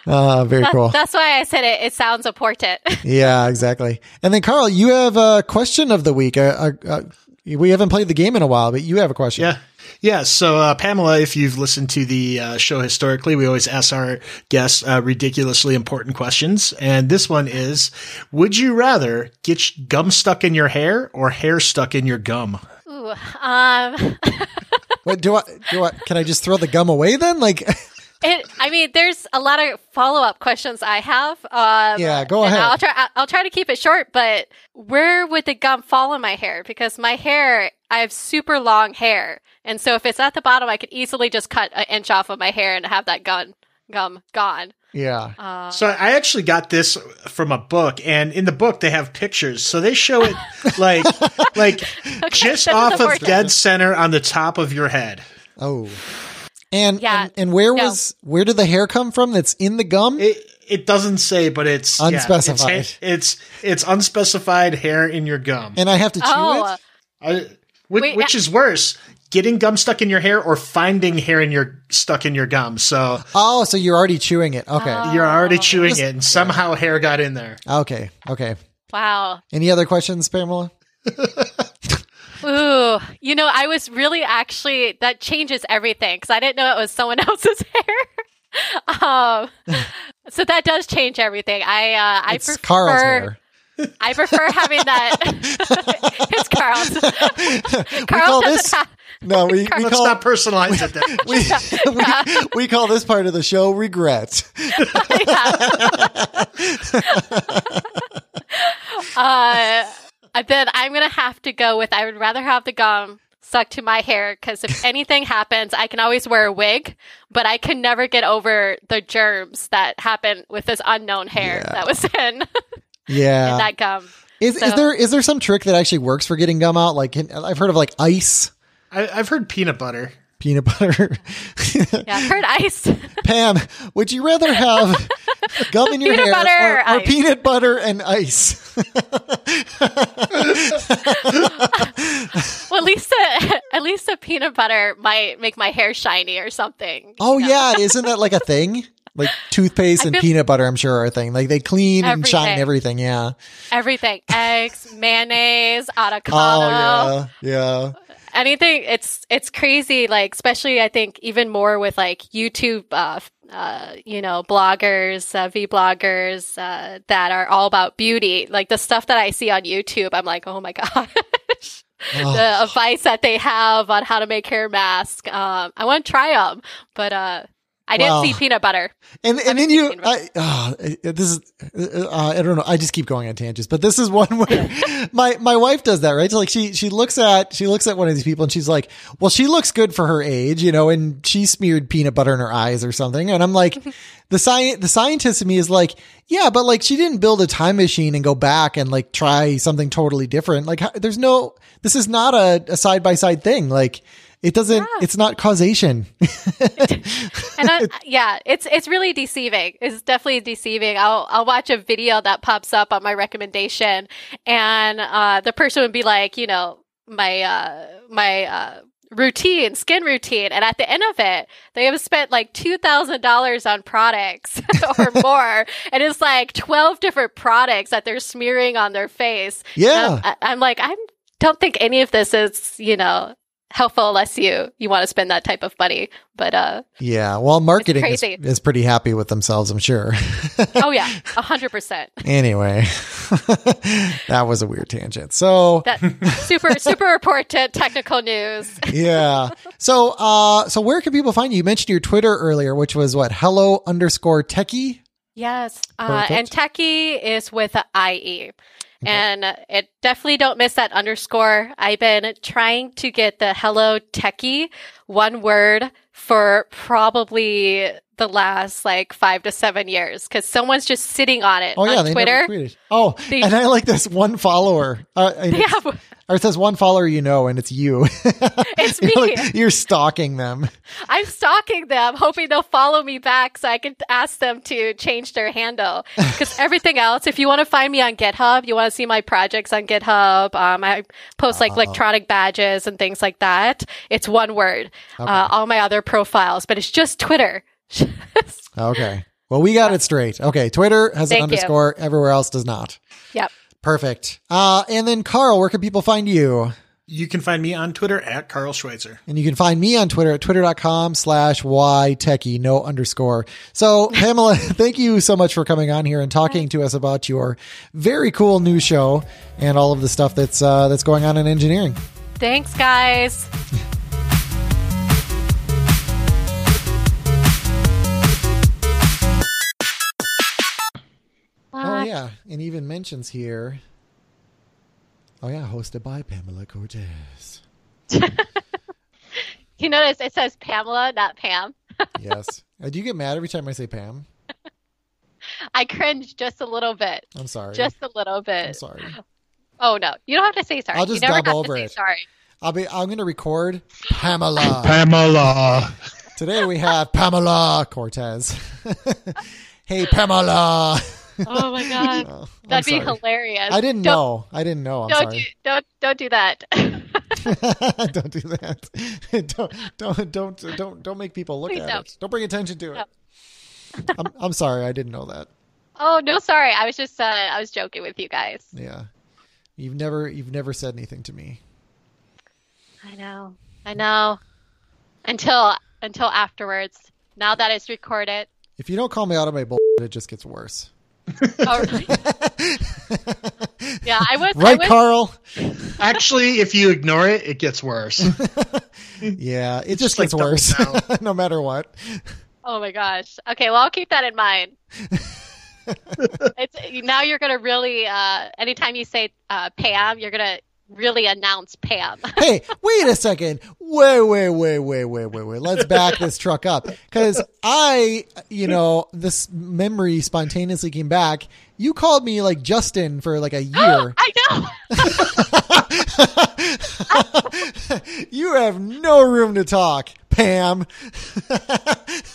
uh, very That- cool. That's why I said it. It sounds important. Yeah, exactly. And then Carl, you have a question of the week. Uh, uh, uh, we haven't played the game in a while, but you have a question. Yeah. Yeah. So, uh, Pamela, if you've listened to the uh, show historically, we always ask our guests uh, ridiculously important questions. And this one is Would you rather get gum stuck in your hair or hair stuck in your gum? Ooh, um, What do I do? I can I just throw the gum away then? Like, it, I mean, there's a lot of follow up questions I have. Um, Yeah, go ahead. I'll try. I'll try to keep it short. But where would the gum fall in my hair? Because my hair, I have super long hair, and so if it's at the bottom, I could easily just cut an inch off of my hair and have that gun gum gone. yeah. Uh, So I actually got this from a book, and in the book they have pictures. So they show it like like just off of important. dead center on the top of your head. Oh. And, Yeah, and and where no. was where did the hair come from? That's in the gum. It it doesn't say, but it's yeah, Unspecified. it's, it's it's unspecified hair in your gum. and I have to chew oh, it. I, which, Wait, which is worse, getting gum stuck in your hair or finding hair in your stuck in your gum? So Oh, so you're already chewing it. Okay. Oh. you're already chewing it, and somehow hair got in there. Okay. Okay. wow. Any other questions, Pamela? Ooh, you know, I was really actually that changes everything because I didn't know it was someone else's hair. um, so that does change everything. I uh, I It's prefer Carl's hair. I prefer having that. it's Carl's. we Carl call doesn't this have. No. We we Let's call not personalize it. Then. we, we, we call this part of the show regret. Uh, then I'm gonna have to go with. I would rather have the gum stuck to my hair because if anything happens, I can always wear a wig, but I can never get over the germs that happen with this unknown hair Yeah. that was in, Yeah. in that gum. Is is there is there some trick that actually works for getting gum out? Like I've heard of like ice, I, I've heard peanut butter. peanut butter. Yeah, I've heard ice. Pam, would you rather have gum in your Peanut hair butter or, or or peanut butter and ice? well, at least the, at least the peanut butter might make my hair shiny or something. Oh yeah, isn't that like a thing? Like toothpaste and peanut butter, I'm sure are a thing. Like they clean and shine Everything. everything. Yeah. Everything, eggs, mayonnaise, Oh yeah, yeah. Anything it's it's crazy like especially i think even more with like youtube uh, uh you know bloggers uh, v bloggers uh that are all about beauty. Like the stuff that i see on youtube i'm like oh my gosh. Oh, the advice that they have on how to make hair mask um i want to try them but uh I didn't see peanut butter. And and then you, I, uh, this is, uh, I don't know. I just keep going on tangents, but this is one where my my wife does that, right? So like she she looks at she looks at one of these people and she's like, well, she looks good for her age, you know, and she smeared peanut butter in her eyes or something, and I'm like, the science the scientist in me is like, yeah, but like she didn't build a time machine and go back and like try something totally different. Like how, there's no, this is not a side by side thing. Like it doesn't, it's not causation. And I, yeah, it's it's really deceiving. It's definitely deceiving. I'll I'll watch a video that pops up on my recommendation, and uh, the person would be like, you know, my uh, my uh, routine, skin routine, and at the end of it, they have spent like two thousand dollars on products or more, and it's like twelve different products that they're smearing on their face. Yeah. I'm, I'm like, I don't think any of this is, you know. Helpful unless you you want to spend that type of money, but uh Yeah, well, marketing is, is pretty happy with themselves, I'm sure. oh yeah, a hundred percent. anyway, that was a weird tangent. So, That super super important technical news. yeah. So, uh, so where can people find you? You mentioned your Twitter earlier, which was what? Hello underscore techie. Yes, uh, and techie is with a IE. And uh, it definitely don't miss that underscore. I've been trying to get the hello techie one word for probably the last like five to seven years because someone's just sitting on it Oh yeah, on they Twitter. Oh, They- and I like this one follower. Uh, have- or it says one follower you know, and it's you. It's You're me. like- you're stalking them. I'm stalking them, hoping they'll follow me back so I can ask them to change their handle. Because everything else, if you want to find me on GitHub, you want to see my projects on GitHub, um, I post like electronic badges and things like that. It's one word. Uh, all my other profiles, but it's just Twitter. Okay. Well, we got it straight. Okay. Twitter has an Thank you. underscore. Everywhere else does not. yep. Perfect. Uh, and then Carl, where can people find you? You can find me on Twitter at Carl Schweitzer. And you can find me on Twitter at twitter.com slash y ytechie, no underscore. So Pamela, thank you so much for coming on here and talking to us about your very cool new show and all of the stuff that's, uh, that's going on in engineering. Thanks, guys. yeah. And even mentions here. Oh yeah. Hosted by Pamela Cortez. You notice it says Pamela, not Pam. Yes. Uh, do you get mad every time I say Pam? I cringe just a little bit. I'm sorry. Just a little I'm bit. sorry. Oh no, you don't have to say sorry. I'll just you never dub over to say it. sorry. I'll be, I'm going to record Pamela. Pamela. Today we have Pamela Cortez. hey, Pamela. Oh my god, that'd be sorry. hilarious. I didn't Don't- know. I didn't know. I'm Don't do, sorry. don't don't do that. don't do that. don't don't don't don't don't make people look Please at don't. it. Don't bring attention to it. No. I'm I'm sorry. I didn't know that. oh no, sorry. I was just uh, I was joking with you guys. Yeah. You've never you've never said anything to me. I know, I know. Until until afterwards. Now that it's recorded. If you don't call me out of my bull, it just gets worse. Oh, yeah, I was. I Right, was Carl? Actually, if you ignore it, it gets worse. Yeah, it just just like gets worse, no matter what. Oh my gosh. Okay, well I'll keep that in mind. it's now you're gonna really uh anytime you say uh Pam, you're gonna really announce Pam. hey, wait a second. Wait, wait, wait, wait, wait, wait, wait. Let's back this truck up. Because I, you know, this memory spontaneously came back. You called me like Justin for like a year. I know. you have no room to talk, Pam.